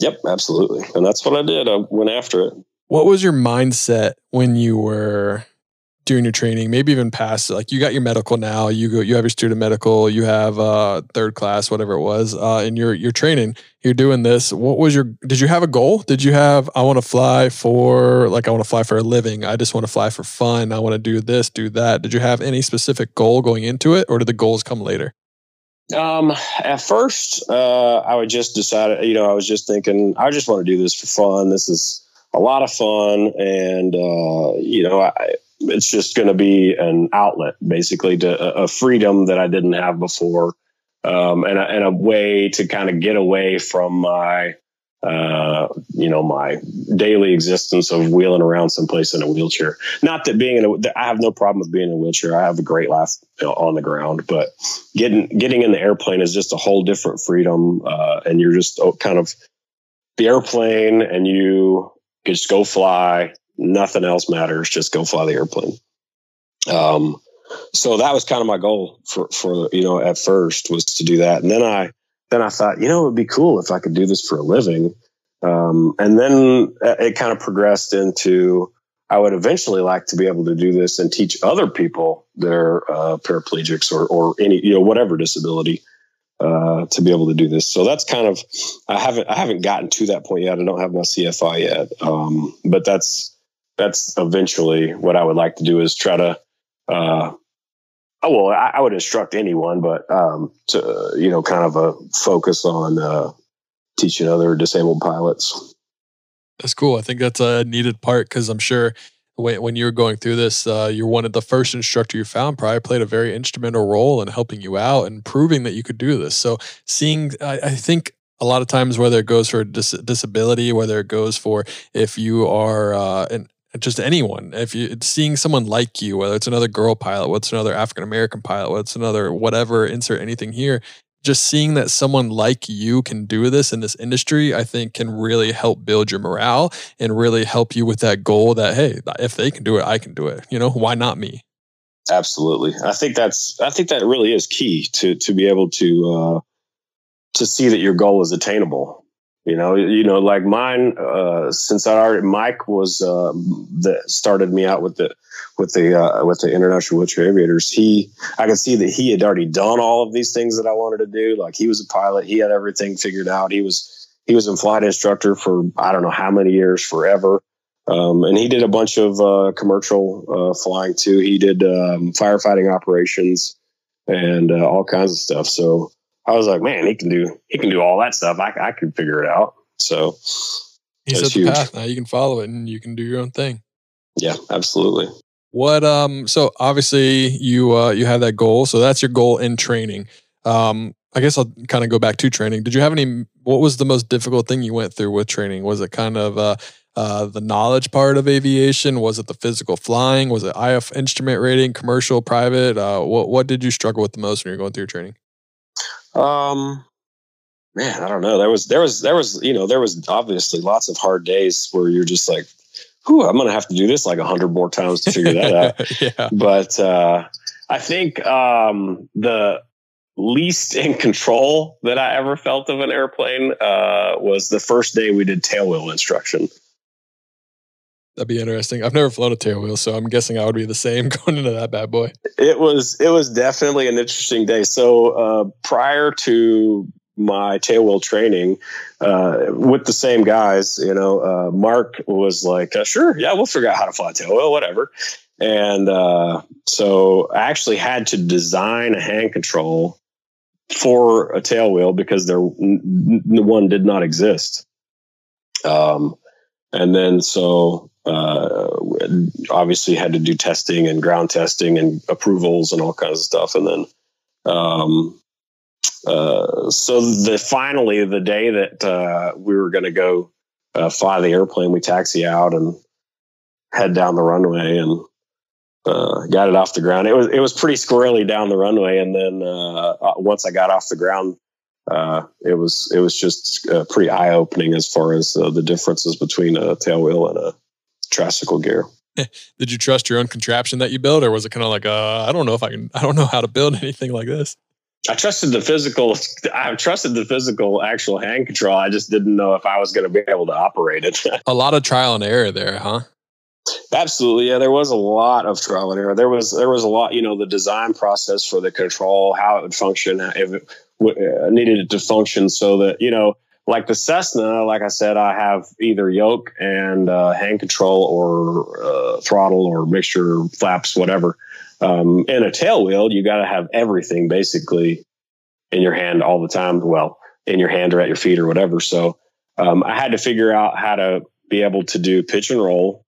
Yep, absolutely. And that's what I did. I went after it. What was your mindset when you were doing your training, maybe even past like you got your medical now, you go you have your student medical, you have uh third class, whatever it was, uh and you're you're training, you're doing this. What was your did you have a goal? Did you have I want to fly for like I want to fly for a living, I just want to fly for fun, I want to do this, do that. Did you have any specific goal going into it or did the goals come later? Um, at first, uh, I would just decide, you know, I was just thinking, I just want to do this for fun. This is, a lot of fun, and uh, you know, I, it's just going to be an outlet, basically, to a, freedom that I didn't have before, um, and, a, and a way to kind of get away from my uh, you know, my daily existence of wheeling around someplace in a wheelchair. Not that being in a, I have no problem with being in a wheelchair. I have a great laugh on the ground, but getting, getting in the airplane is just a whole different freedom. Uh, and you're just oh, kind of the airplane and you just go fly. Nothing else matters. Just go fly the airplane. Um, so that was kind of my goal for, for, you know, at first was to do that. And then I, then I thought, you know, it would be cool if I could do this for a living. Um, and then it kind of progressed into I would eventually like to be able to do this and teach other people their uh, paraplegics or, or any, you know, whatever disability uh, to be able to do this. So that's kind of, I haven't, I haven't gotten to that point yet. I don't have my CFI yet. Um, but that's, that's eventually what I would like to do is try to, uh, Oh well, I, I, would instruct anyone, but um, to you know, kind of a focus on uh, teaching other disabled pilots. That's cool. I think that's a needed part because I'm sure when, when you were going through this, uh, you're one of the first instructor you found probably played a very instrumental role in helping you out and proving that you could do this. So seeing, I, I think a lot of times whether it goes for dis- disability, whether it goes for if you are uh, an just anyone. If you seeing someone like you, whether it's another girl pilot, what's another African American pilot, what's another whatever, insert anything here. Just seeing that someone like you can do this in this industry, I think can really help build your morale and really help you with that goal that, hey, if they can do it, I can do it. You know, why not me? Absolutely. I think that's, I think that really is key to, to be able to, uh, to see that your goal is attainable you know, you know, like mine. Uh, since I already Mike was uh, that started me out with the with the uh, with the international wheelchair aviators. He, I could see that he had already done all of these things that I wanted to do. Like he was a pilot, he had everything figured out. He was he was a flight instructor for I don't know how many years, forever. Um, and he did a bunch of uh, commercial uh, flying too. He did um, firefighting operations and uh, all kinds of stuff. So I was like, man, he can do he can do all that stuff. I I could figure it out. So he set the huge. path. Now you can follow it and you can do your own thing. Yeah, absolutely. What um so obviously you uh you have that goal. So that's your goal in training. Um I guess I'll kind of go back to training. Did you have any what was the most difficult thing you went through with training? Was it kind of uh uh, the knowledge part of aviation? Was it the physical flying? Was it IF instrument rating, commercial, private? Uh, what what did you struggle with the most when you're going through your training? Um, man, I don't know. There was, there was, there was, you know, there was obviously lots of hard days where you're just like, whew, I'm going to have to do this like a hundred more times to figure that out. yeah. But, uh, I think, um, the least in control that I ever felt of an airplane, uh, was the first day we did tailwheel instruction. That'd be interesting. I've never flown a tailwheel, so I'm guessing I would be the same going into that bad boy. It was it was definitely an interesting day. So uh, prior to my tailwheel training uh, with the same guys, you know, uh, Mark was like, uh, "Sure, yeah, we'll figure out how to fly tailwheel, whatever." And uh, so I actually had to design a hand control for a tailwheel because there n- one did not exist. Um, and then so uh, obviously had to do testing and ground testing and approvals and all kinds of stuff. And then, um, uh, so the finally the day that uh, we were going to go uh, fly the airplane, we taxi out and head down the runway and uh, got it off the ground. It was it was pretty squirrely down the runway, and then uh, once I got off the ground, it was it was just pretty eye opening as far as the differences between a tailwheel and a tricycle gear. Did you trust your own contraption that you built, or was it kind of like, uh, I don't know if I can, I don't know how to build anything like this? I trusted the physical. I trusted the physical actual hand control. I just didn't know if I was going to be able to operate it. a lot of trial and error there, huh? Absolutely, yeah. There was a lot of trial and error. There was there was a lot. You know, the design process for the control, how it would function, if it uh, needed it to function, so that you know like the Cessna, like I said, I have either yoke and uh, hand control or uh, throttle or mixture flaps, whatever. Um, in a tailwheel, you got to have everything basically in your hand all the time. Well, in your hand or at your feet or whatever. So um, I had to figure out how to be able to do pitch and roll,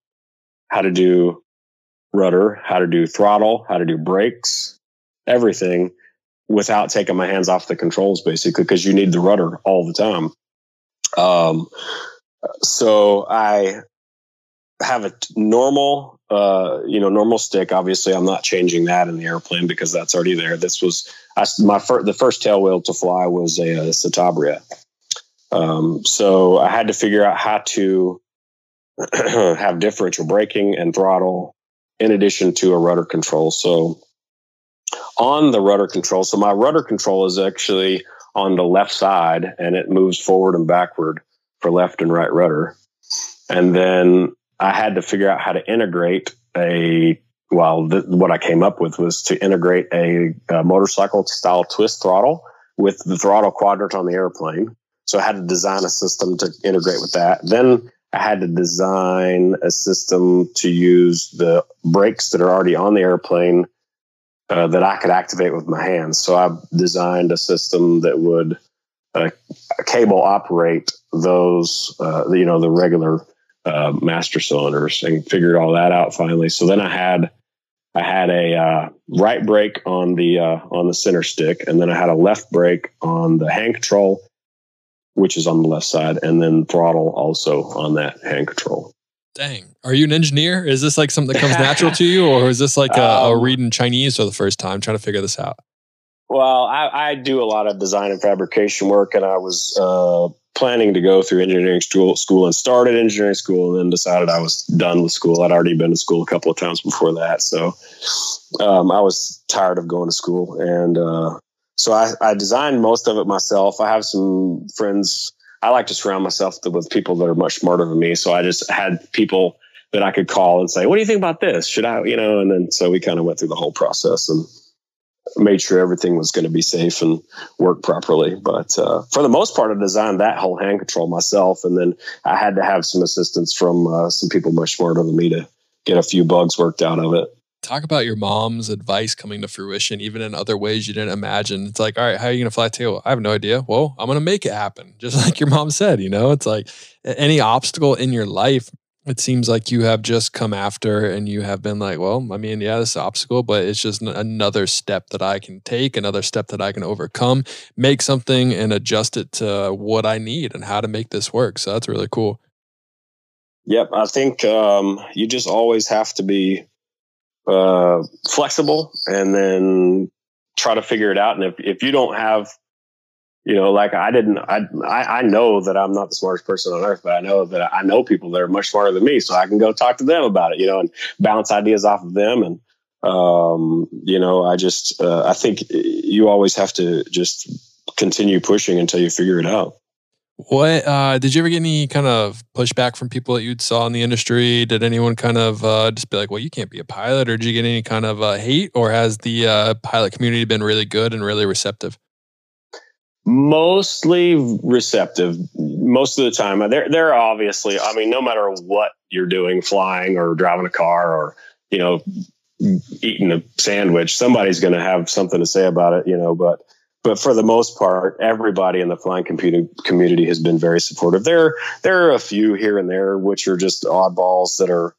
how to do rudder, how to do throttle, how to do brakes, everything without taking my hands off the controls, basically, because you need the rudder all the time. Um, so I have a normal, uh, you know, normal stick. Obviously, I'm not changing that in the airplane because that's already there. This was I, my fir- the first tail wheel to fly was a, a Citabria. Um, so I had to figure out how to have differential braking and throttle in addition to a rudder control. So on the rudder control, so my rudder control is actually on the left side and it moves forward and backward for left and right rudder. And then I had to figure out how to integrate a well, th- what I came up with was to integrate a, a, motorcycle style twist throttle with the throttle quadrant on the airplane. So I had to design a system to integrate with that. Then I had to design a system to use the brakes that are already on the airplane uh, that I could activate with my hands. So I designed a system that would uh, cable operate those, uh, you know, the regular uh, master cylinders and figured all that out finally. So then I had I had a uh, right brake on the uh, on the center stick, and then I had a left brake on the hand control, which is on the left side, and then throttle also on that hand control. Dang, are you an engineer? Is this like something that comes natural to you, or is this like a, um, a reading Chinese for the first time, trying to figure this out? Well, I, I, do a lot of design and fabrication work, and I was uh, planning to go through engineering school, school and started engineering school and then decided I was done with school. I'd already been to school a couple of times before that. So um, I was tired of going to school. And uh, so I, I, designed most of it myself. I have some friends. I like to surround myself with people that are much smarter than me. So I just had people that I could call and say, what do you think about this? Should I, you know, and then so we kind of went through the whole process and made sure everything was going to be safe and work properly. But uh, for the most part, I designed that whole hand control myself, and then I had to have some assistance from uh, some people much smarter than me to get a few bugs worked out of it. Talk about your mom's advice coming to fruition, even in other ways you didn't imagine. It's like, all right, how are you going to fly tail? I have no idea. Well, I'm going to make it happen, just like your mom said. You know, it's like any obstacle in your life it seems like you have just come after and you have been like, well, I mean, yeah, this is obstacle, but it's just another step that I can take, another step that I can overcome, make something and adjust it to what I need and how to make this work. So that's really cool. Yep. I think um, you just always have to be uh, flexible and then try to figure it out. And if, if you don't have you know, like I didn't, I, I, know that I'm not the smartest person on earth, but I know that I know people that are much smarter than me. So I can go talk to them about it, you know, and bounce ideas off of them. And, um, you know, I just, uh, I think you always have to just continue pushing until you figure it out. What, uh, did you ever get any kind of pushback from people that you saw in the industry? Did anyone kind of, uh, just be like, well, you can't be a pilot or did you get any kind of, uh, hate or has the, uh, pilot community been really good and really receptive? mostly receptive most of the time they're they're obviously i mean no matter what you're doing flying or driving a car or you know eating a sandwich somebody's going to have something to say about it you know but but for the most part everybody in the flying computing community has been very supportive there there are a few here and there which are just oddballs that are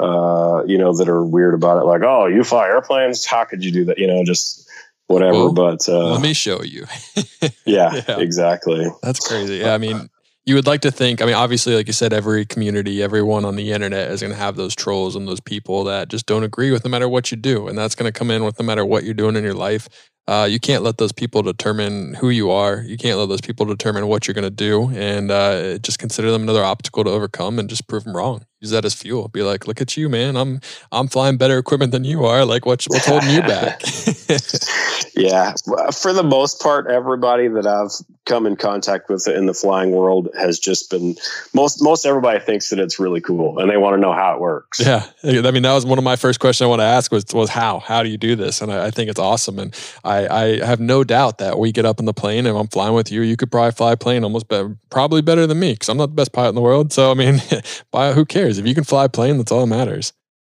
uh, you know that are weird about it like oh you fly airplanes how could you do that you know just whatever. Well, but uh, let me show you. yeah, yeah, exactly. That's crazy. Yeah, I mean, you would like to think. I mean, obviously, like you said, every community, everyone on the internet is going to have those trolls and those people that just don't agree with no matter what you do, and that's going to come in with no matter what you're doing in your life. Uh, you can't let those people determine who you are. You can't let those people determine what you're going to do, and uh, just consider them another obstacle to overcome, and just prove them wrong. Use that as fuel. Be like, look at you, man. I'm I'm flying better equipment than you are. Like, what's what's holding you back? yeah, for the most part, everybody that I've come in contact with in the flying world has just been most most everybody thinks that it's really cool, and they want to know how it works. Yeah, I mean, that was one of my first questions I want to ask was was how how do you do this? And I, I think it's awesome, and I I, I have no doubt that we get up in the plane and I'm flying with you. You could probably fly a plane almost better, probably better than me because I'm not the best pilot in the world. So I mean, who cares if you can fly a plane? That's all that matters.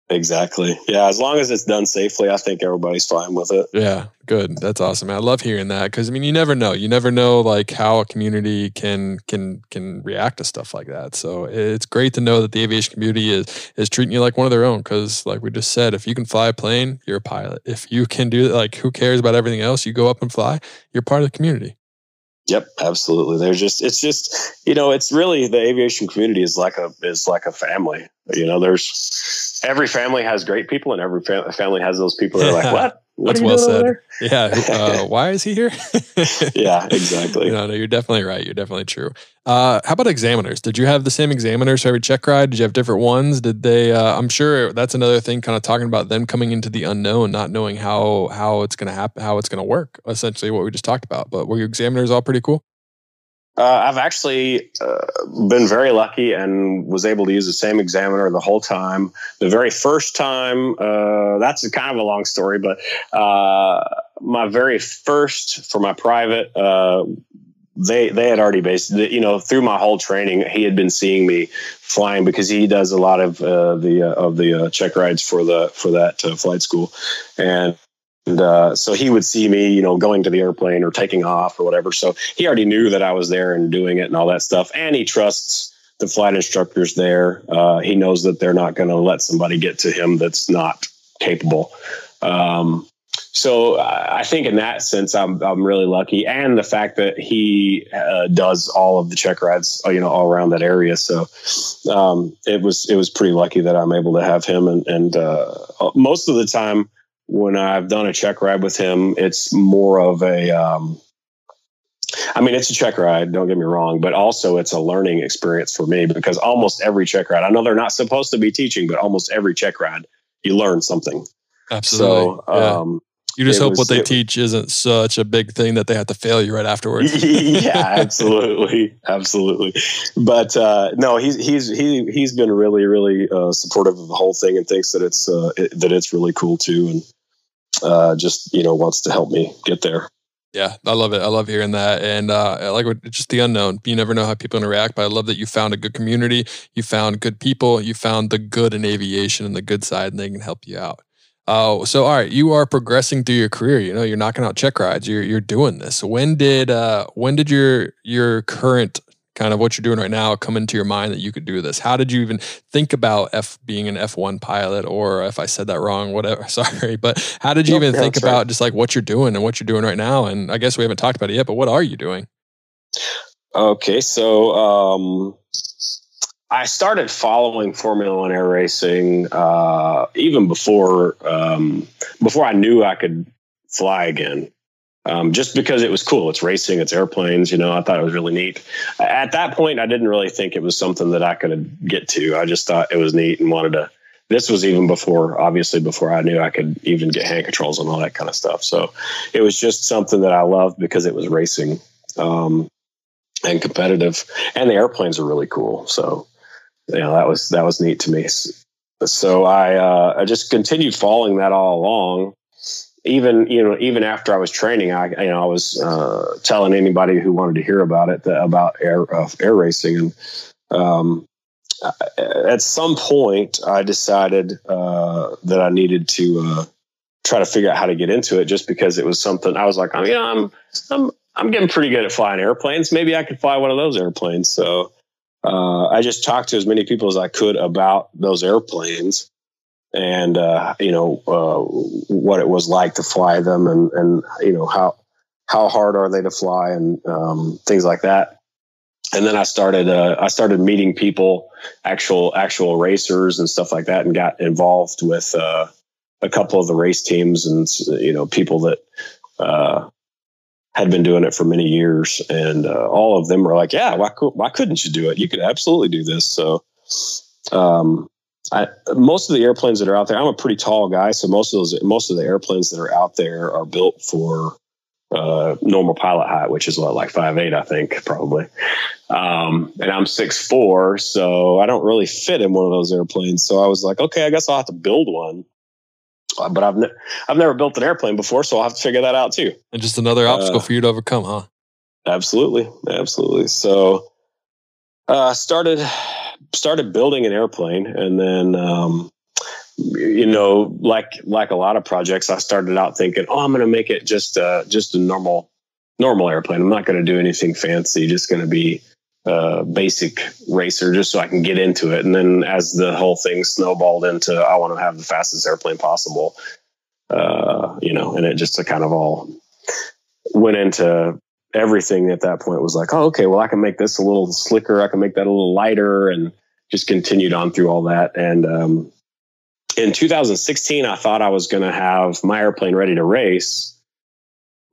Exactly. Yeah. As long as it's done safely, I think everybody's fine with it. Yeah. Good. That's awesome. I love hearing that because I mean, you never know. You never know like how a community can can can react to stuff like that. So it's great to know that the aviation community is is treating you like one of their own. Because like we just said, if you can fly a plane, you're a pilot. If you can do like, who cares about everything else? You go up and fly. You're part of the community. Yep, absolutely. There's just it's just you know it's really the aviation community is like a is like a family. You know, there's every family has great people, and every fam- family has those people that are like, what? What That's well said. Yeah. Uh, why is he here? yeah, exactly. No, no, you're definitely right. You're definitely true. Uh, how about examiners? Did you have the same examiners for every check ride? Did you have different ones? Did they? Uh, I'm sure that's another thing. Kind of talking about them coming into the unknown, not knowing how how it's going to happen, how it's going to work. Essentially, what we just talked about. But were your examiners all pretty cool? Uh, I've actually uh, been very lucky and was able to use the same examiner the whole time. The very first time, uh, that's kind of a long story, but uh, my very first for my private, uh, they they had already based, you know, through my whole training, he had been seeing me flying because he does a lot of uh, the of the check rides for the for that flight school, and and uh, so he would see me, you know, going to the airplane or taking off or whatever. So he already knew that I was there and doing it and all that stuff. And he trusts the flight instructors there. Uh, he knows that they're not going to let somebody get to him that's not capable. Um, so I think in that sense, I'm I'm really lucky, and the fact that he uh, does all of the check rides, uh, you know, all around that area. So um, it was it was pretty lucky that I'm able to have him, and and uh, most of the time when I've done a check ride with him, it's more of a, um, I mean, it's a check ride, don't get me wrong, but also it's a learning experience for me because almost every check ride, I know they're not supposed to be teaching, but almost every check ride, you learn something. Absolutely. So, yeah. um, you just hope was, what they it, teach isn't such a big thing that they have to fail you right afterwards. yeah, absolutely, absolutely. But uh, no, he's he's he he's been really really uh, supportive of the whole thing and thinks that it's uh, it, that it's really cool too. And uh, just you know wants to help me get there. Yeah, I love it. I love hearing that, and uh, I like just the unknown. You never know how people interact, but I love that you found a good community. You found good people. You found the good in aviation and the good side, and they can help you out. Oh, uh, so all right, you are progressing through your career. You know, you're knocking out check rides. You're you're doing this. When did uh, when did your your current kind of what you're doing right now come into your mind that you could do this? How did you even think about F being an F1 pilot or if I said that wrong, whatever, sorry, but how did you even think about right. just like what you're doing and what you're doing right now? And I guess we haven't talked about it yet, but what are you doing? Okay. So, um, I started following Formula One air racing uh, even before um, before I knew I could fly again um, just because it was cool. It's racing, it's airplanes. You know, I thought it was really neat. At that point, I didn't really think it was something that I could get to. I just thought it was neat and wanted to. This was even before, obviously, before I knew I could even get hand controls and all that kind of stuff. So it was just something that I loved because it was racing um, and competitive, and the airplanes are really cool. So you know that was that was neat to me. So I uh, I just continued following that all along even you know even after I was training, I you know I was uh, telling anybody who wanted to hear about it about air uh, air racing, and um, at some point I decided uh, that I needed to uh, try to figure out how to get into it, just because it was something I was like, I mean, I'm I'm I'm getting pretty good at flying airplanes. Maybe I could fly one of those airplanes. So uh, I just talked to as many people as I could about those airplanes and uh, you know uh, what it was like to fly them, and and you know how how hard are they to fly, and um, things like that. And then I started uh, I started meeting people, actual actual racers and stuff like that, and got involved with uh, a couple of the race teams, and you know people that uh, had been doing it for many years, and uh, all of them were like, "Yeah, why why couldn't you do it? You could absolutely do this." So. Um, I, most of the airplanes that are out there, I'm a pretty tall guy, so most of those, most of the airplanes that are out there are built for uh, normal pilot height, which is what, like five eight, I think, probably. Um, and I'm six four, so I don't really fit in one of those airplanes. So I was like, okay, I guess I'll have to build one. Uh, but I've ne- I've never built an airplane before, so I'll have to figure that out too. And just another obstacle uh, for you to overcome, huh? Absolutely, absolutely. So uh, started started building an airplane, and then um, you know, like like a lot of projects, I started out thinking, oh, I'm going to make it just uh, just a normal normal airplane. I'm not going to do anything fancy. Just going to be a basic racer, just so I can get into it. And then as the whole thing snowballed into, I want to have the fastest airplane possible. Uh, you know, and it just kind of all went into everything at that point was like, oh, okay, well, I can make this a little slicker. I can make that a little lighter and just continued on through all that. And um, in 2016, I thought I was going to have my airplane ready to race.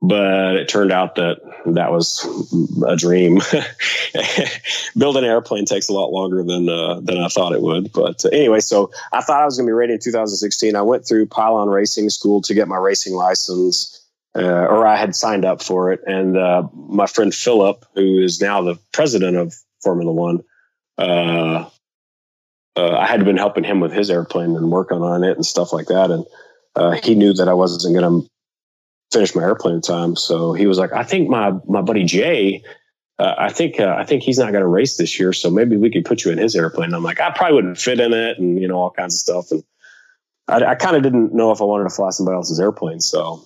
But it turned out that that was a dream. Building an airplane takes a lot longer than uh, than I thought it would. But uh, anyway, so I thought I was going to be ready in 2016. I went through Pylon Racing School to get my racing license uh, or I had signed up for it. And uh, my friend Philip, who is now the president of Formula One, uh, uh I had been helping him with his airplane and working on it and stuff like that. And uh, he knew that I wasn't going to finish my airplane in time, so he was like, "I think my my buddy Jay." Uh, I think I think he's not going to race this year, so maybe we could put you in his airplane. And I'm like, I probably wouldn't fit in it, and you know all kinds of stuff. And I, I kind of didn't know if I wanted to fly somebody else's airplane, so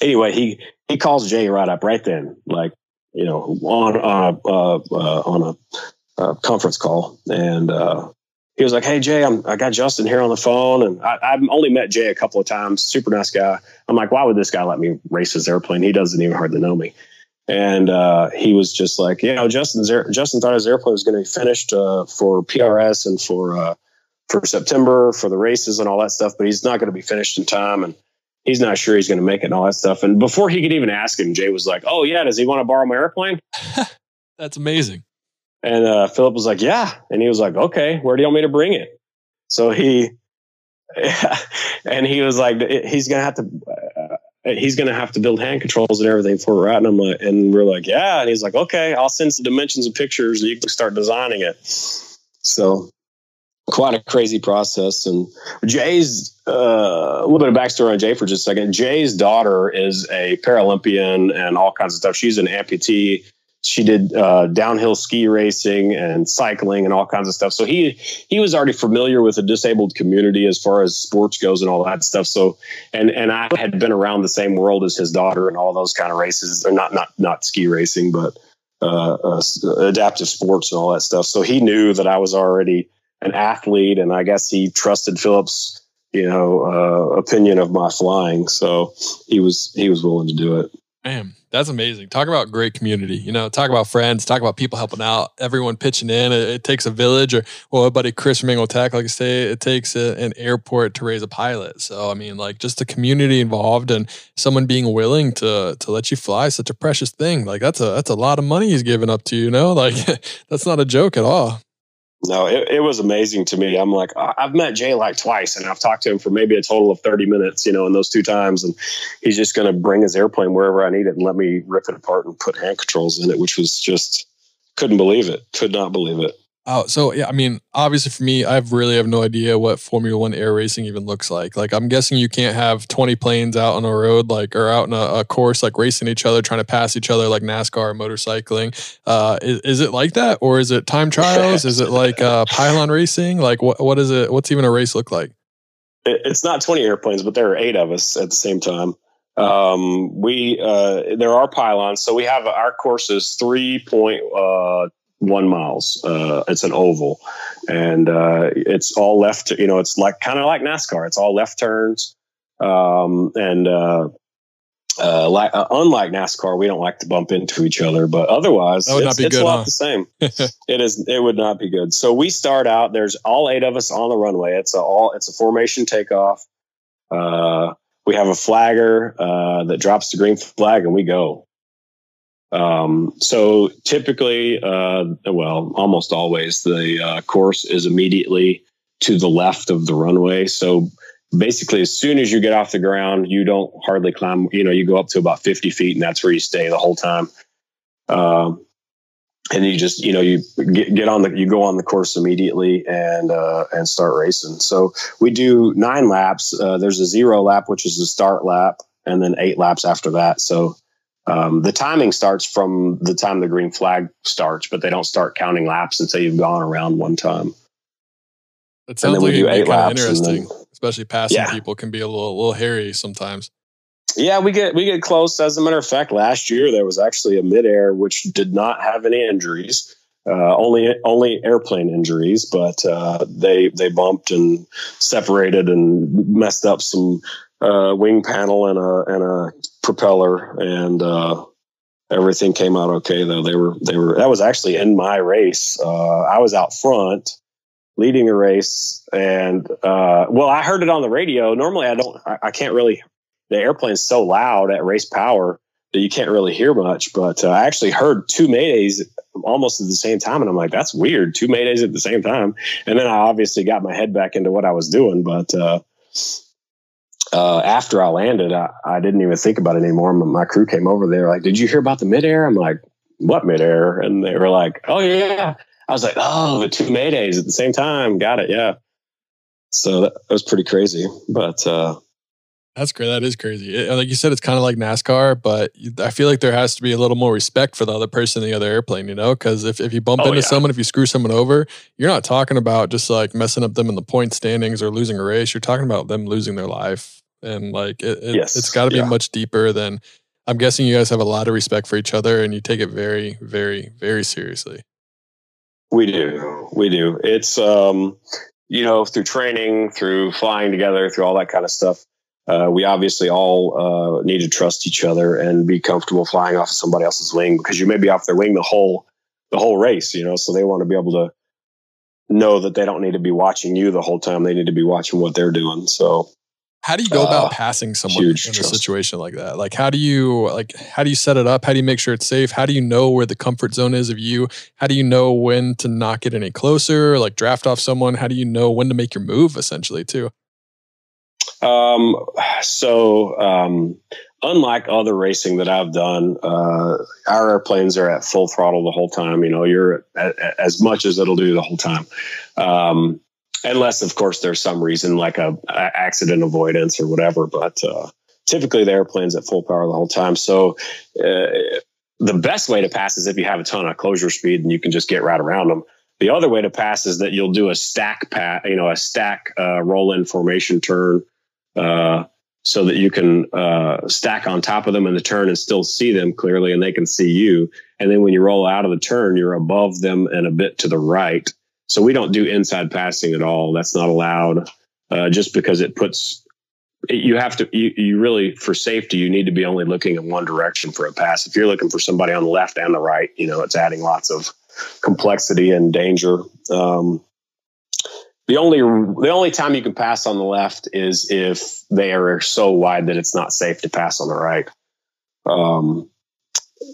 anyway, he he calls Jay right up right then, like you know, on on a uh, uh, on a uh, conference call, and uh, he was like, "Hey Jay, I'm I got Justin here on the phone, and I, I've only met Jay a couple of times. Super nice guy. I'm like, why would this guy let me race his airplane? He doesn't even hardly know me." And uh, he was just like, you know, Justin's air, Justin thought his airplane was going to be finished uh, for PRS and for for September for the races and all that stuff, but he's not going to be finished in time. And he's not sure he's going to make it and all that stuff. And before he could even ask him, Jay was like, "Oh yeah, does he want to borrow my airplane?" That's amazing. And uh, Philip was like, "Yeah," and he was like, "Okay, where do you want me to bring it?" So he, and he was like, "He's gonna have to." Uh, he's gonna have to build hand controls and everything for it, right? And I'm like, and we're like, yeah. And he's like, okay, I'll send some dimensions and pictures, and you can start designing it. So quite a crazy process. And Jay's uh, a little bit of backstory on Jay for just a second. Jay's daughter is a Paralympian and all kinds of stuff. She's an amputee. She did uh, downhill ski racing and cycling and all kinds of stuff. So he he was already familiar with the disabled community as far as sports goes and all that stuff. So and and I had been around the same world as his daughter and all those kind of races. Or not not not ski racing, but uh, uh, adaptive sports and all that stuff. So he knew that I was already an athlete, and I guess he trusted Philip's, you know, uh, opinion of my flying. So he was he was willing to do it. Man, that's amazing. Talk about great community. You know, talk about friends. Talk about people helping out. Everyone pitching in. It, it takes a village, or well, my buddy Chris from Angle Tech, like I say, it takes a, an airport to raise a pilot. So I mean, like just the community involved and someone being willing to to let you fly such a precious thing. Like that's a that's a lot of money he's giving up to you. Know, like that's not a joke at all no, it, it was amazing to me. I'm like, I've met Jay like twice, and I've talked to him for maybe a total of 30 minutes, you know, in those two times. And he's just going to bring his airplane wherever I need it and let me rip it apart and put hand controls in it, which was just couldn't believe it. Could not believe it. Oh, so yeah, I mean, obviously for me, I really have no idea what Formula One air racing even looks like. Like, I'm guessing you can't have 20 planes out on a road, like, or out in a, a course, like racing each other, trying to pass each other, like NASCAR or motorcycling. Uh, is, is it like that, or is it time trials? is it like uh, pylon racing? Like, what what is it? What's even a race look like? It's not 20 airplanes, but there are eight of us at the same time. Um, we uh, there are pylons, so we have our course is three point uh, one miles. Uh, it's an oval, and uh, it's all left. You know, it's like kind of like NASCAR. It's all left turns, um, and uh, uh, like uh, unlike NASCAR, we don't like to bump into each other. But otherwise, it's, it's good, a lot huh? the same. it is. It would not be good. So we start out. There's all eight of us on the runway. It's a all. It's a formation takeoff. Uh, we have a flagger that drops the green flag, and we go. Um, so typically, uh, well, almost always, the uh, course is immediately to the left of the runway. So basically, as soon as you get off the ground, you don't hardly climb. You know, you go up to about 50 feet, and that's where you stay the whole time. Um, and you just, you know, you get, get on the, you go on the course immediately and uh, and start racing. So we do nine laps. Uh, there's a zero lap, which is the start lap, and then eight laps after that. So um, the timing starts from the time the green flag starts, but they don't start counting laps until you've gone around one time. It sounds like it eight laps interesting. Then, especially passing yeah. people can be a little, a little hairy sometimes. Yeah, we get we get close. As a matter of fact, last year there was actually a midair which did not have any injuries, uh, only only airplane injuries, but uh, they they bumped and separated and messed up some uh, wing panel and a and a propeller, and uh, everything came out okay. Though they were they were that was actually in my race. Uh, I was out front leading the race, and uh, well, I heard it on the radio. Normally, I don't. I, I can't really. The airplane's so loud at race power that you can't really hear much. But uh, I actually heard two maydays almost at the same time, and I'm like, that's weird. Two maydays at the same time, and then I obviously got my head back into what I was doing, but. Uh, after I landed, I, I, didn't even think about it anymore. My, my, crew came over there, like, "Did you hear about the midair?" I'm like, "What midair?" And they were like, "Oh yeah." I was like, "Oh, the two maydays at the same time." Got it. Yeah. So that was pretty crazy, but uh, that's great. That is crazy. It, like you said, it's kind of like NASCAR, but I feel like there has to be a little more respect for the other person in the other airplane, you know? Because if, if you bump oh, into yeah. someone, if you screw someone over, you're not talking about just like messing up them in the point standings or losing a race. You're talking about them losing their life. And like it, it, yes. it's got to be yeah. much deeper than I'm guessing you guys have a lot of respect for each other and you take it very, very, very seriously. We do. We do. It's, um, you know, through training, through flying together, through all that kind of stuff uh, we obviously all uh, need to trust each other and be comfortable flying off of somebody else's wing because you may be off their wing the whole the whole race, you know. So they want to be able to know that they don't need to be watching you the whole time; they need to be watching what they're doing. So, how do you go about uh, passing someone in trust. a situation like that? Like, how do you like how do you set it up? How do you make sure it's safe? How do you know where the comfort zone is of you? How do you know when to not get any closer? Like draft off someone? How do you know when to make your move? Essentially, too. Um, so, um, unlike other racing that I've done, uh, our airplanes are at full throttle the whole time. You know, you're at, at, as much as it'll do the whole time. Um, unless, of course, there's some reason like a, a accident avoidance or whatever. But uh, typically, the airplane's at full power the whole time. So, uh, the best way to pass is if you have a ton of closure speed and you can just get right around them. The other way to pass is that you'll do a stack pat, you know, a stack uh, roll in formation turn uh, so that you can uh, stack on top of them in the turn and still see them clearly and they can see you. And then when you roll out of the turn, you're above them and a bit to the right. So we don't do inside passing at all. That's not allowed uh, just because it puts you have to you, you really for safety you need to be only looking in one direction for a pass if you're looking for somebody on the left and the right you know it's adding lots of complexity and danger um, the only the only time you can pass on the left is if they are so wide that it's not safe to pass on the right. Um,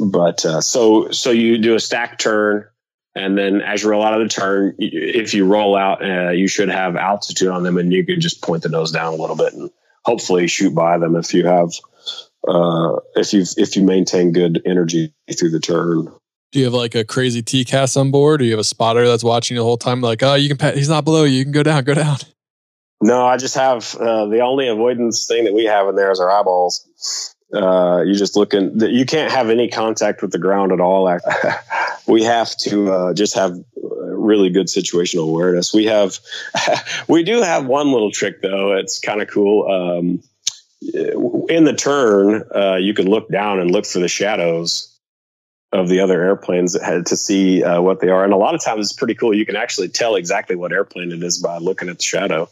but uh, so so you do a stack turn, and then as you roll out of the turn, if you roll out, uh, you should have altitude on them, and you can just point the nose down a little bit and hopefully shoot by them if you have uh, if you if you maintain good energy through the turn. Do you have like a crazy TCAS on board? Do you have a spotter that's watching the whole time? Like, oh, you can, pat, he's not below you. You can go down, go down. No, I just have uh, the only avoidance thing that we have in there is our eyeballs. Uh, you just looking, you can't have any contact with the ground at all. we have to uh, just have really good situational awareness. We have, we do have one little trick though. It's kind of cool. Um, in the turn, uh, you can look down and look for the shadows of the other airplanes to see uh, what they are. And a lot of times it's pretty cool. You can actually tell exactly what airplane it is by looking at the shadow.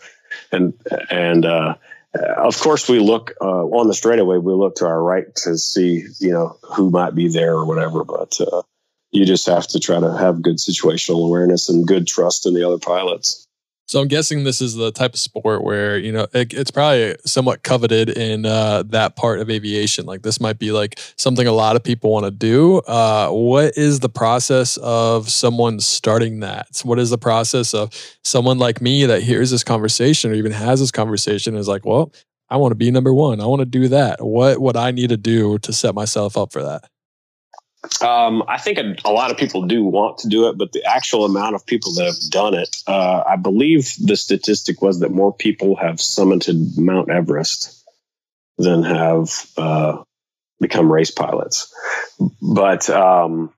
And and uh, of course we look uh, on the straightaway. We look to our right to see you know who might be there or whatever. But uh, you just have to try to have good situational awareness and good trust in the other pilots. So I'm guessing this is the type of sport where you know it, it's probably somewhat coveted in uh, that part of aviation. Like this might be like something a lot of people want to do. Uh, what is the process of someone starting that? What is the process of someone like me that hears this conversation or even has this conversation is like, well, I want to be number one. I want to do that. What would I need to do to set myself up for that? Um, I think a, a, lot of people do want to do it, but the actual amount of people that have done it, uh, I believe the statistic was that more people have summited Mount Everest than have uh, become race pilots. But um,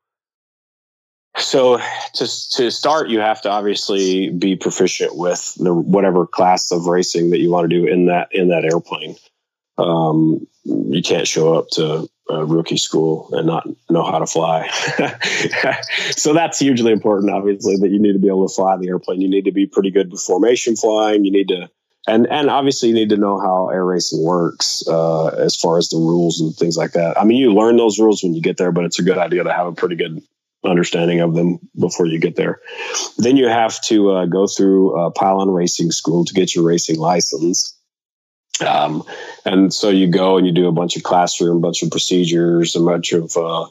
so to to start, you have to obviously be proficient with the, whatever class of racing that you want to do in that in that airplane. Um, you can't show up to rookie school and not know how to fly. so that's hugely important, obviously, that you need to be able to fly the airplane. You need to be pretty good with formation flying. You need to, and and obviously you need to know how air racing works uh, as far as the rules and things like that. I mean, you learn those rules when you get there, but it's a good idea to have a pretty good understanding of them before you get there. Then you have to uh, go through uh, pylon racing school to get your racing license. Um, and so you go and you do a bunch of classroom, a bunch of procedures, a bunch of uh,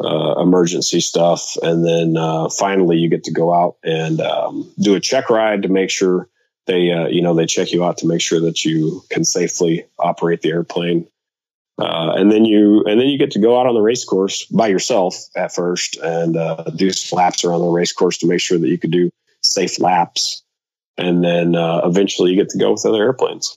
uh, emergency stuff, and then uh, finally you get to go out and um, do a check ride to make sure they, uh, you know, they check you out to make sure that you can safely operate the airplane. Uh, and then you and then you get to go out on the race course by yourself at first and uh, do laps around the race course to make sure that you could do safe laps, and then eventually you get to go with other airplanes.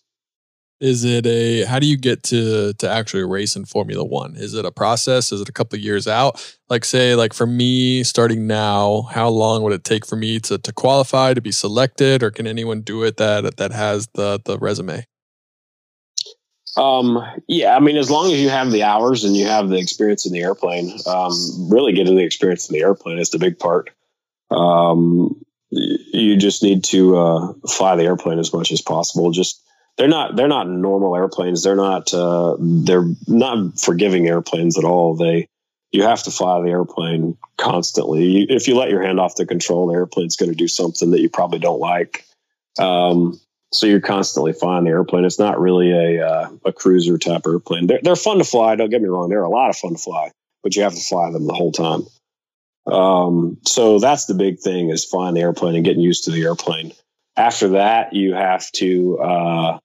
Is it a how do you get to to actually race in Formula One? Is it a process? Is it a couple years out? Like say, like for me starting now, how long would it take for me to to qualify to be selected, or can anyone do it that that has the the resume? Um, yeah, I mean, as long as you have the hours and you have the experience in the airplane, um, really getting the experience in the airplane is the big part. Um, you just need to uh, fly the airplane as much as possible. Just they're not they're not normal airplanes. They're not uh, they're not forgiving airplanes at all. They you have to fly the airplane constantly. If you let your hand off the control, the airplane's going to do something that you probably don't like. Um, so you're constantly flying the airplane. It's not really a uh, a cruiser type airplane. They're, they're fun to fly. Don't get me wrong. They're a lot of fun to fly, but you have to fly them the whole time. Um, so that's the big thing is flying the airplane and getting used to the airplane. After that, you have to, uh,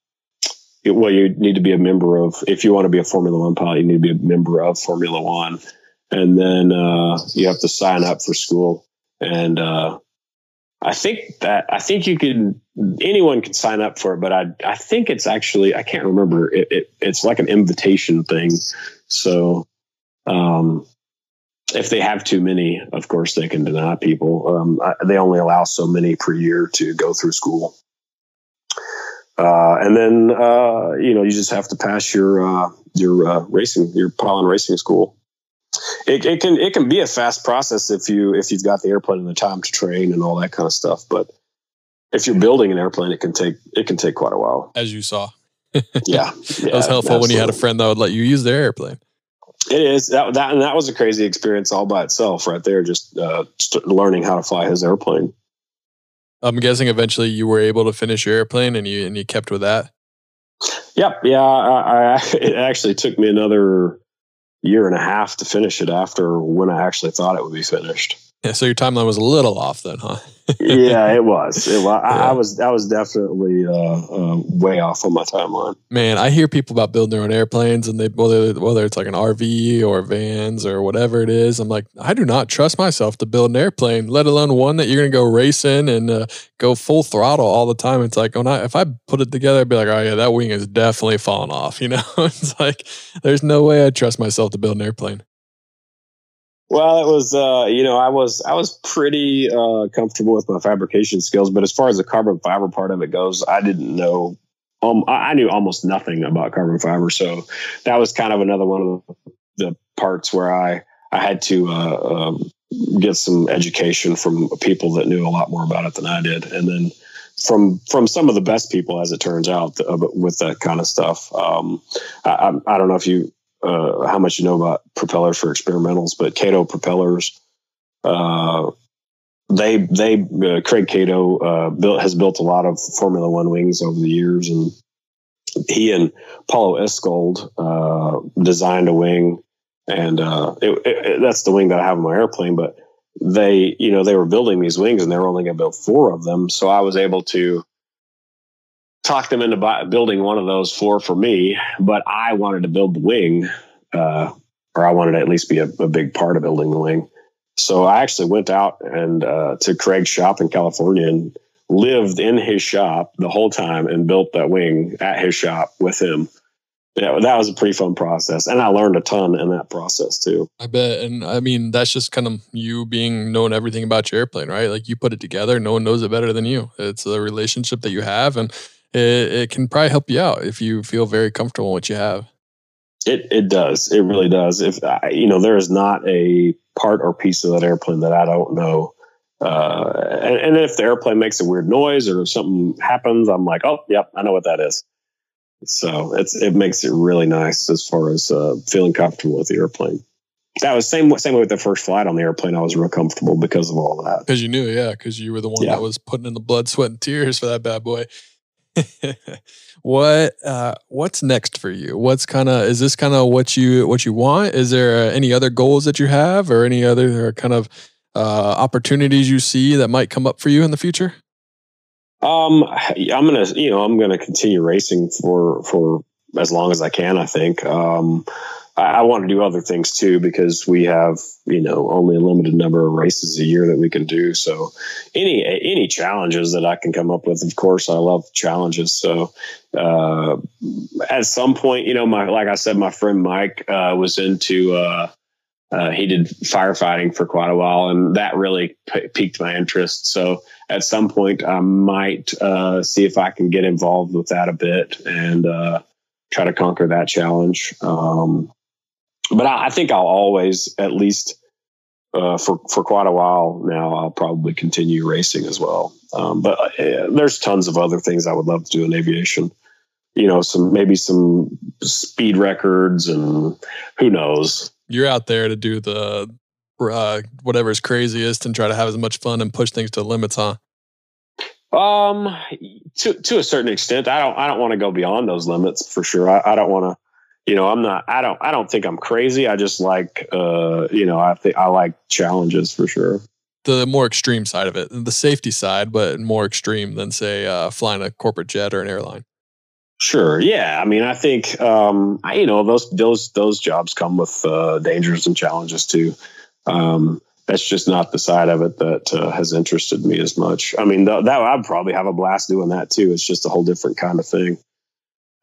well, you need to be a member of, if you want to be a Formula One pilot, you need to be a member of Formula One. And then uh, you have to sign up for school. And uh, I think that, I think you can, anyone can sign up for it, but I, I think it's actually, I can't remember, it, it it's like an invitation thing. So, um, if they have too many, of course, they can deny people. Um, they only allow so many per year to go through school. Uh, and then, uh, you know, you just have to pass your, uh, your, uh, racing, your pylon racing school. It, it, can, it can be a fast process if you, if you've got the airplane and the time to train and all that kind of stuff. But if you're building an airplane, it can take, it can take quite a while. As you saw. yeah, yeah. That was helpful absolutely. when you had a friend that would let you use their airplane. It is that that and that was a crazy experience all by itself, right there. Just uh, learning how to fly his airplane. I'm guessing eventually you were able to finish your airplane, and you and you kept with that. Yep. Yeah. I, I, it actually took me another year and a half to finish it after when I actually thought it would be finished. Yeah, so your timeline was a little off then, huh? Yeah, it was. It was. I, I was. I was definitely uh, uh, way off on my timeline. Man, I hear people about building their own airplanes, and they whether whether it's like an RV or vans or whatever it is. I'm like, I do not trust myself to build an airplane, let alone one that you're going to go racing and uh, go full throttle all the time. It's like when I if I put it together, I'd be like, oh yeah, that wing is definitely falling off. You know, it's like there's no way I trust myself to build an airplane. Well, it was, uh, you know, I was I was pretty uh, comfortable with my fabrication skills, but as far as the carbon fiber part of it goes, I didn't know. Um, I knew almost nothing about carbon fiber, so that was kind of another one of the parts where I I had to uh, um, get some education from people that knew a lot more about it than I did, and then from from some of the best people, as it turns out, uh, with that kind of stuff. Um, I, I, don't know if you uh, how much you know about propellers for experimentals, but Catto propellers, uh, they they uh, Craig Catto uh, built has built a lot of Formula One wings over the years, and he and Paulo Iscold uh, designed a wing, and uh, it, it, that's the wing that I have on my airplane. But they, you know, they were building these wings, and they were only going to build four of them, so I was able to talk them into buy, building one of those four for me, but I wanted to build the wing, uh, or I wanted to at least be a, a, big part of building the wing. So I actually went out and uh, to Craig's shop in California and lived in his shop the whole time and built that wing at his shop with him. yeah, that was a pretty fun process, and I learned a ton in that process too. I bet, and I mean that's just kind of you being knowing everything about your airplane, right? Like you put it together, no one knows it better than you. It's a relationship that you have, and it, it can probably help you out if you feel very comfortable in what you have. It it does, it really does. If I, you know, there is not a part or piece of that airplane that I don't know. Uh, and, and if the airplane makes a weird noise or something happens, I'm like, oh, yep, I know what that is. So it's it makes it really nice as far as uh, feeling comfortable with the airplane. That was same same way with the first flight on the airplane. I was real comfortable because of all that. Because you knew, yeah, because you were the one yeah. that was putting in the blood, sweat, and tears for that bad boy. what uh, what's next for you? What's kind of is this kind of what you what you want? Is there any other goals that you have, or any other kind of uh, opportunities you see that might come up for you in the future? Um, I'm gonna, you know, I'm gonna continue racing for for as long as I can. I think. Um, I, I want to do other things too because we have, you know, only a limited number of races a year that we can do. So, any any challenges that I can come up with, of course, I love challenges. So, uh, at some point, you know, my like I said, my friend Mike uh, was into. Uh, uh, he did firefighting for quite a while, and that really p- piqued my interest. So at some point, I might uh, see if I can get involved with that a bit and uh, try to conquer that challenge. Um, but I, I, think I'll always, at least uh, for for quite a while now, I'll probably continue racing as well. Um, but uh, there's tons of other things I would love to do in aviation you know some maybe some speed records and who knows you're out there to do the uh, whatever's craziest and try to have as much fun and push things to the limits, huh? Um, to to a certain extent, I don't I don't want to go beyond those limits for sure. I, I don't want to, you know, I'm not I don't I don't think I'm crazy. I just like uh, you know, I think I like challenges for sure. The more extreme side of it, the safety side, but more extreme than say uh, flying a corporate jet or an airline. Sure. Yeah. I mean, I think um, I, you know those those those jobs come with uh, dangers and challenges too. Um, that's just not the side of it that uh, has interested me as much. I mean, th- that I'd probably have a blast doing that too. It's just a whole different kind of thing.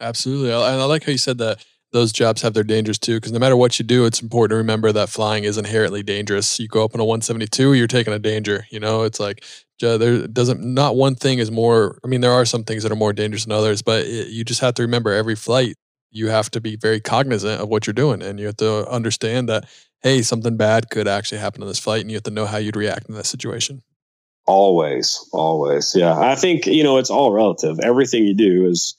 Absolutely, I, I like how you said that those jobs have their dangers too. Because no matter what you do, it's important to remember that flying is inherently dangerous. You go up in a 172, you're taking a danger. You know, it's like there doesn't not one thing is more. I mean, there are some things that are more dangerous than others, but it, you just have to remember every flight. You have to be very cognizant of what you're doing, and you have to understand that hey, something bad could actually happen on this flight, and you have to know how you'd react in that situation. Always, always, yeah. I think you know it's all relative. Everything you do is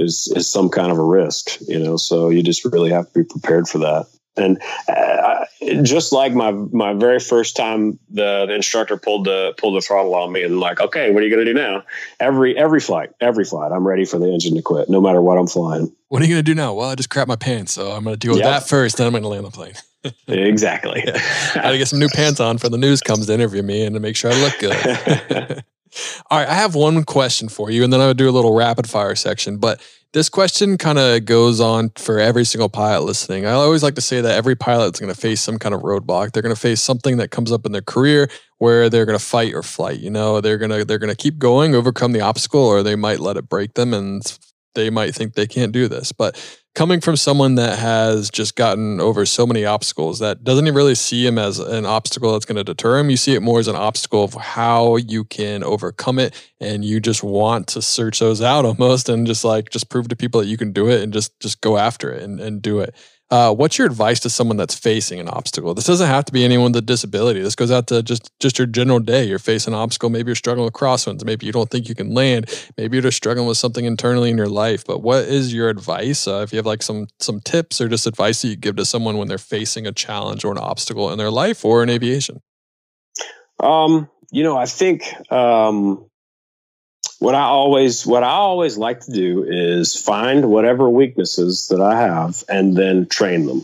is is some kind of a risk, you know. So you just really have to be prepared for that. And uh, just like my my very first time, the, the instructor pulled the pulled the throttle on me and like, okay, what are you going to do now? Every every flight, every flight, I'm ready for the engine to quit, no matter what I'm flying. What are you going to do now? Well, I just crap my pants, so I'm going to deal with yep. that first, then I'm going to land the plane. exactly. yeah. I got to get some new pants on for the news comes to interview me and to make sure I look good. All right, I have one question for you, and then I would do a little rapid fire section. But this question kind of goes on for every single pilot listening. I always like to say that every pilot is going to face some kind of roadblock. They're going to face something that comes up in their career where they're going to fight or flight. You know, they're gonna they're gonna keep going, overcome the obstacle, or they might let it break them, and they might think they can't do this. But coming from someone that has just gotten over so many obstacles that doesn't really see him as an obstacle that's going to deter him. You see it more as an obstacle of how you can overcome it. And you just want to search those out almost and just like, just prove to people that you can do it and just, just go after it and, and do it. Uh, what's your advice to someone that's facing an obstacle? This doesn't have to be anyone with a disability. This goes out to just just your general day. You're facing an obstacle. Maybe you're struggling with crosswinds. Maybe you don't think you can land. Maybe you're just struggling with something internally in your life. But what is your advice? Uh, if you have like some some tips or just advice that you give to someone when they're facing a challenge or an obstacle in their life or in aviation? Um, you know, I think um, what I always what I always like to do is find whatever weaknesses that I have and then train them.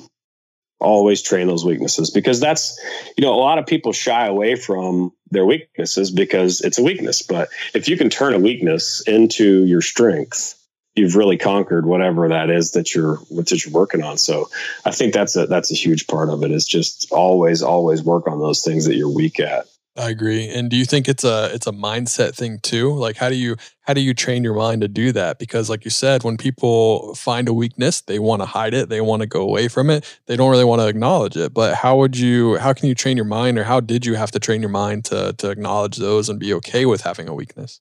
Always train those weaknesses because that's you know a lot of people shy away from their weaknesses because it's a weakness. But if you can turn a weakness into your strength, you've really conquered whatever that is that you're that you're working on. So I think that's a that's a huge part of it is just always always work on those things that you're weak at I agree. And do you think it's a it's a mindset thing too? Like how do you how do you train your mind to do that? Because like you said, when people find a weakness, they want to hide it, they want to go away from it. They don't really want to acknowledge it. But how would you how can you train your mind or how did you have to train your mind to to acknowledge those and be okay with having a weakness?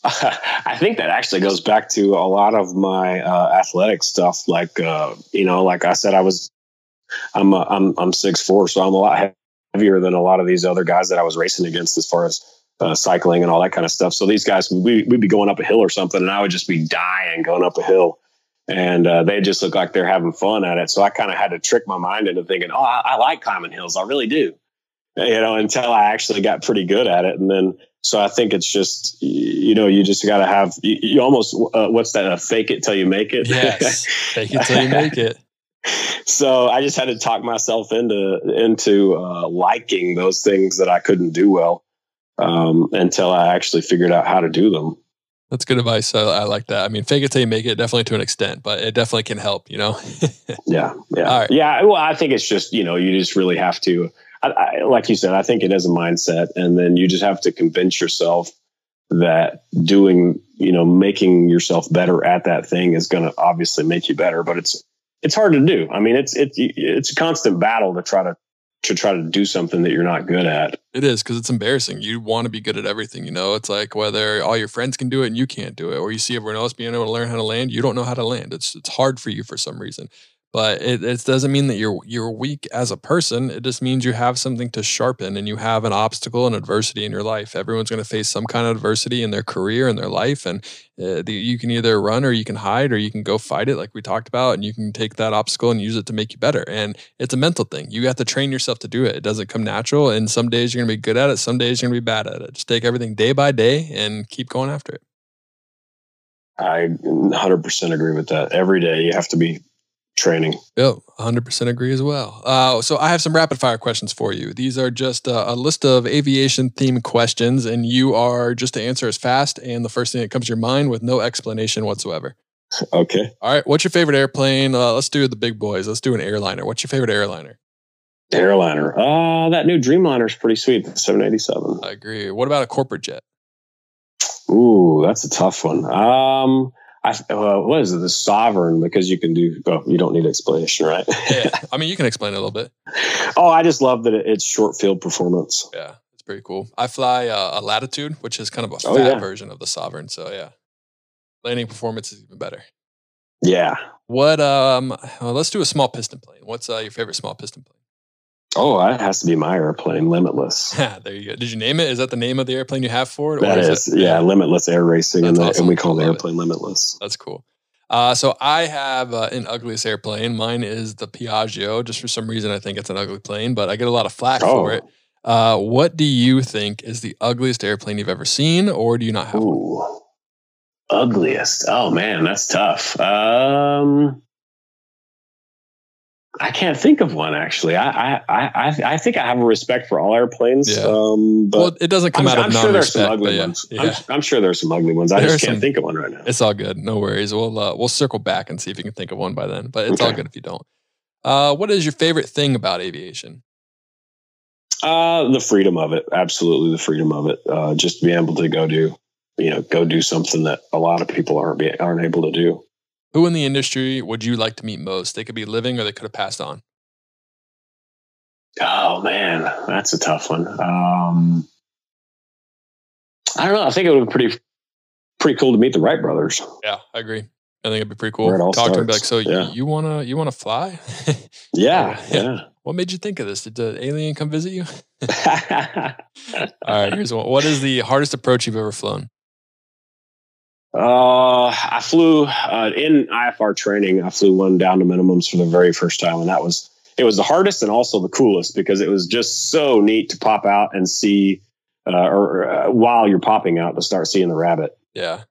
I think that actually goes back to a lot of my uh, athletic stuff. Like, uh, you know, like I said, I was, I'm, uh, I'm, I'm six four, so I'm a lot heavier than a lot of these other guys that I was racing against as far as uh, cycling and all that kind of stuff. So these guys, we, we'd be going up a hill or something, and I would just be dying going up a hill. And uh, they just look like they're having fun at it. So I kind of had to trick my mind into thinking, oh, I, I like climbing hills. I really do. You know, until I actually got pretty good at it. And then, so I think it's just, you know, you just got to have, you, you almost, uh, what's that? Uh, fake it till you make it. Yes. fake it till you make it so I just had to talk myself into into uh, liking those things that I couldn't do well um, until I actually figured out how to do them. That's good advice. I, I, like that. I mean, fake it till you make it, definitely to an extent, but it definitely can help. You know. yeah, yeah, yeah. Well, I think it's just you know you just really have to, I, I, like you said, I think it is a mindset, and then you just have to convince yourself that doing you know making yourself better at that thing is going to obviously make you better, but it's it's hard to do. I mean, it's it's it's a constant battle to try to to try to do something that you're not good at. It is because it's embarrassing. You want to be good at everything, you know. It's like whether all your friends can do it and you can't do it, or you see everyone else being able to learn how to land, you don't know how to land. It's it's hard for you for some reason but it, it doesn't mean that you're you're weak as a person. It just means you have something to sharpen and you have an obstacle and adversity in your life. Everyone's going to face some kind of adversity in their career and their life and uh, the, you can either run or you can hide or you can go fight it like we talked about and you can take that obstacle and use it to make you better. And it's a mental thing. You have to train yourself to do it. It doesn't come natural and some days you're going to be good at it some days you're going to be bad at it. Just take everything day by day and keep going after it. I 100% agree with that. Every day you have to be training. Yep, 100% agree as well. Uh, so I have some rapid fire questions for you. These are just a, a list of aviation themed questions, and you are just to answer as fast and the first thing that comes to your mind with no explanation whatsoever. Okay. All right. What's your favorite airplane? Uh, let's do the big boys. Let's do an airliner. What's your favorite airliner? Airliner. Uh, that new Dreamliner is pretty sweet. The 787. I agree. What about a corporate jet? Ooh, that's a tough one. Um, I, uh, what is it? The sovereign because you can do. Oh, you don't need explanation, right? yeah, I mean you can explain a little bit. Oh, I just love that it's short field performance. Yeah, it's pretty cool. I fly uh, a Latitude, which is kind of a oh, fat oh, yeah. version of the sovereign. So yeah, landing performance is even better. Yeah. What? Um. Well, let's do a small piston plane. What's uh, your favorite small piston plane? Oh, that has to be my airplane, Limitless. there you go. Did you name it? Is that the name of the airplane you have for it? That is, is it? yeah, Limitless Air Racing, and, awesome. and, we call the airplane it. Limitless. That's cool. Uh, so I have uh, an ugliest airplane. Mine is the Piaggio. Just for some reason, I think it's an ugly plane, but I get a lot of flack oh. for it. Uh, what do you think is the ugliest airplane you've ever seen, or do you not have Ooh. one? Ugliest. Oh man, that's tough. Um, I can't think of one actually. I I I I think I have a respect for all airplanes. Yeah. Um, but well, it doesn't come I'm, out I'm of sure there's some ugly yeah, ones. Yeah. I'm, I'm, sure there's some ugly ones. I there just can't some, think of one right now. It's all good. No worries. We'll uh, we'll circle back and see if you can think of one by then. But it's okay. all good if you don't. Uh, what is your favorite thing about aviation? Uh, the freedom of it. Absolutely, the freedom of it. Uh, just be able to go do, you know, go do something that a lot of people aren't be, aren't able to do. Who in the industry would you like to meet most? They could be living or they could have passed on. Oh man, that's a tough one. Um, I don't know. I think it would be pretty pretty cool to meet the Wright brothers. Yeah, I agree. I think it'd be pretty cool. Talk starts. to them like, so yeah. you, you, wanna you wanna fly? yeah, yeah. What made you think of this? Did the alien come visit you? All right, here's one. What is the hardest approach you've ever flown? Uh, I flew uh, in IFR training. I flew one down to minimums for the very first time, and that was it was the hardest and also the coolest because it was just so neat to pop out and see, uh, or uh, while you're popping out to start seeing the rabbit. Yeah,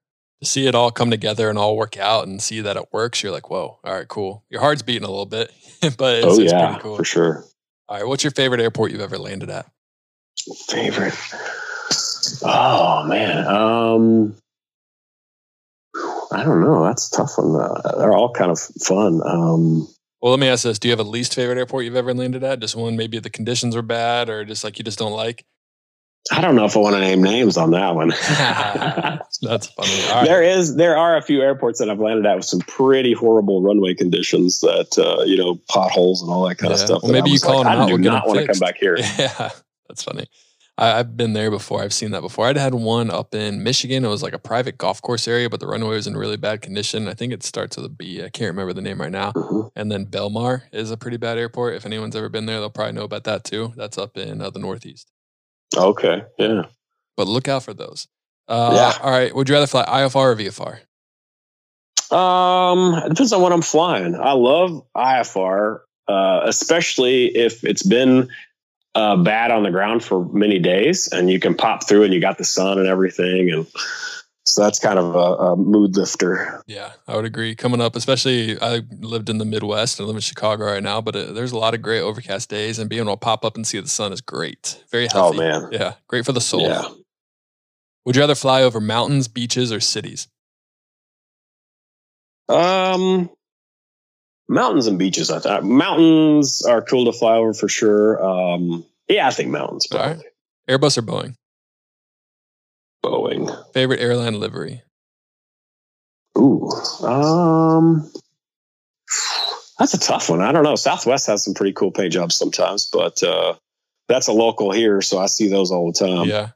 to see it all come together and all work out and see that it works, you're like, whoa, all right, cool. Your heart's beating a little bit, but it's, oh it's yeah, cool. for sure. All right, what's your favorite airport you've ever landed at? Favorite? Oh man, um, I don't know. That's a tough one. Uh, they're all kind of fun. Um, well, let me ask this: Do you have a least favorite airport you've ever landed at? Just one, maybe the conditions were bad, or just like you just don't like? I don't know if I want to name names on that one. That's funny. There is, there are a few airports that I've landed at with some pretty horrible runway conditions that, uh, you know, potholes and all that kind Yeah. of stuff. Well, maybe you call like, them I out, do not want to come back here. Yeah, that's funny. I, I've been there before. I've seen that before. I'd had one up in Michigan. It was like a private golf course area, but the runway was in really bad condition. I think it starts with a B. I can't remember the name right now. Mhm. And then Belmar is a pretty bad airport. If anyone's ever been there, they'll probably know about that too. That's up in uh, the Northeast. Okay. Yeah. But look out for those. Uh, Yeah. All right. Would you rather fly IFR or VFR? Um, it depends on what I'm flying. I love IFR, uh, especially if it's been uh, bad on the ground for many days, and you can pop through and you got the sun and everything, and so that's kind of a, a mood lifter. Yeah, I would agree. Coming up, especially I lived in the Midwest and I live in Chicago right now, but uh, there's a lot of great overcast days, and being able to pop up and see the sun is great. Very healthy. Oh man, Yeah, great for the soul. yeah. Would you rather fly over mountains, beaches, or cities? Um, mountains and beaches. I thought mountains are cool to fly over for sure. Um, yeah, I think mountains. All right. Airbus or Boeing? Boeing. Favorite airline livery? Ooh, um, that's a tough one. I don't know. Southwest has some pretty cool paint jobs sometimes, but uh, that's a local here, so I see those all the time. yeah.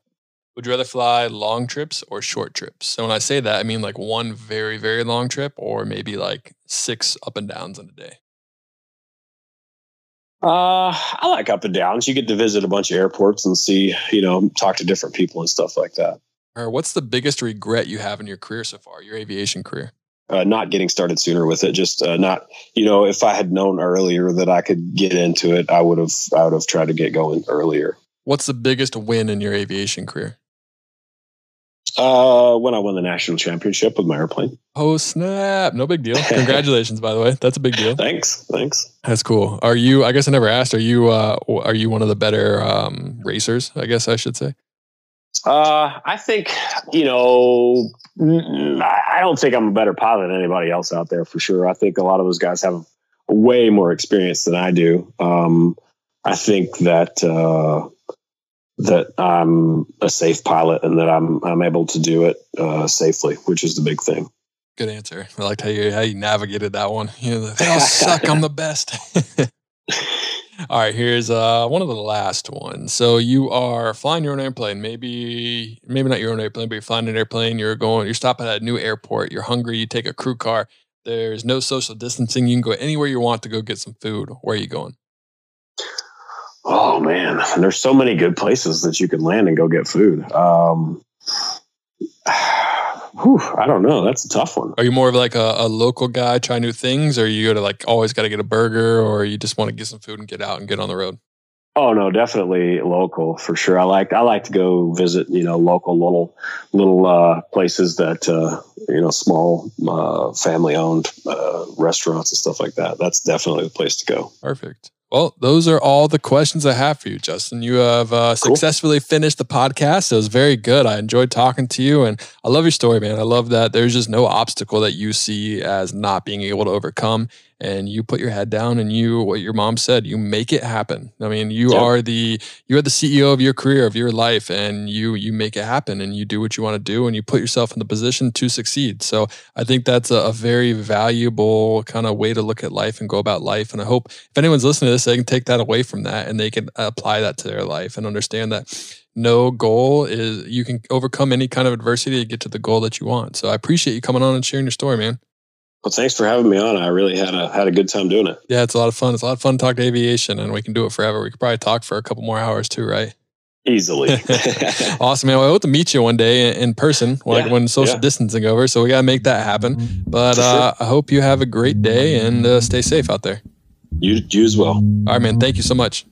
Would you rather fly long trips or short trips? So when I say that, I mean like one very, very long trip or maybe like six up and downs in a day. Uh, I like up and downs. You get to visit a bunch of airports and see, you know, talk to different people and stuff like that. Or what's the biggest regret you have in your career so far, your aviation career? Uh, not getting started sooner with it, just uh, not, you know, if I had known earlier that I could get into it, I would have, I would have tried to get going earlier. What's the biggest win in your aviation career? Uh, when I won the national championship with my airplane. Oh snap! No big deal. Congratulations, by the way. That's a big deal. Thanks, thanks. That's cool. Are you? I guess I never asked. Are you? Uh, are you one of the better um, racers? I guess I should say. Uh, I think you know. I I don't think I'm a better pilot than anybody else out there for sure. I think a lot of those guys have way more experience than I do. Um, I think that uh, that I'm a safe pilot and that I'm I'm able to do it uh, safely, which is the big thing. Good answer. I liked how you how you navigated that one. You know, they all suck. I'm the best. all right, here's uh one of the last ones. So you are flying your own airplane. Maybe maybe not your own airplane, but you're flying an airplane. You're going. You're stopping at a new airport. You're hungry. You take a crew car. There's no social distancing. You can go anywhere you want to go get some food. Where are you going? Oh man, there's so many good places that you can land and go get food. Um, whew, I don't know. That's a tough one. Are you more of like a, a local guy, try new things, or you go to like always got to get a burger, or you just want to get some food and get out and get on the road? Oh no, definitely local for sure. I like I like to go visit, you know, local little little uh, places that uh, you know, small uh, family owned uh, restaurants and stuff like that. That's definitely the place to go. Perfect. Well, those are all the questions I have for you, Justin. You have uh, Cool. successfully finished the podcast. It was very good. I enjoyed talking to you, and I love your story, man. I love that there's just no obstacle that you see as not being able to overcome, and you put your head down and you, what your mom said, you make it happen. I mean, you Yep. are the you are the CEO of your career, of your life, and you you make it happen, and you do what you want to do, and you put yourself in the position to succeed. So I think that's a, a very valuable kind of way to look at life and go about life. And I hope if anyone's listening to this, they can take that away from that and they can apply that to their life and understand that no goal is you can overcome any kind of adversity to get to the goal that you want. So I appreciate you coming on and sharing your story, man. Well, thanks for having me on. I really had a had a good time doing it. Yeah, it's a lot of fun. It's a lot of fun to talk to aviation and we can do it forever. We could probably talk for a couple more hours too, right? Easily. awesome, man. Well, I hope to meet you one day in- in person, like Yeah, when social yeah. distancing over. So we got to make that happen. But For sure. uh, I hope you have a great day and uh, stay safe out there. you you as well. All right, man. Thank you so much.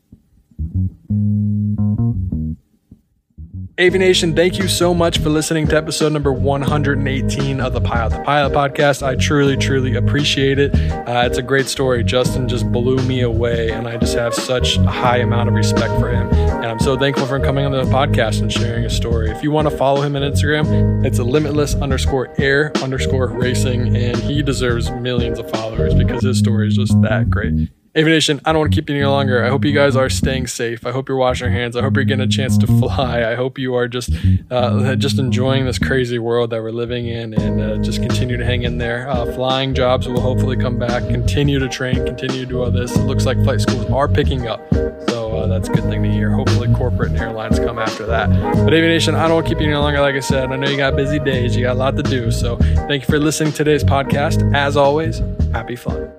Aviation, thank you so much for listening to episode number 118 of the Pilot to Pilot podcast. I truly, truly appreciate it. Uh, it's a great story. Justin just blew me away, and I just have such a high amount of respect for him. And I'm so thankful for him coming on the podcast and sharing his story. If you want to follow him on Instagram, it's a limitless underscore air underscore racing, and he deserves millions of followers because his story is just that great. Aviation, I don't want to keep you any longer. I hope you guys are staying safe. I hope you're washing your hands. I hope you're getting a chance to fly. I hope you are just uh, just enjoying this crazy world that we're living in and uh, just continue to hang in there. Uh, flying jobs will hopefully come back. Continue to train, continue to do all this. It looks like flight schools are picking up. So uh, that's a good thing to hear. Hopefully, corporate and airlines come after that. But Aviation, I don't want to keep you any longer. Like I said, I know you got busy days, you got a lot to do. So thank you for listening to today's podcast. As always, happy flying.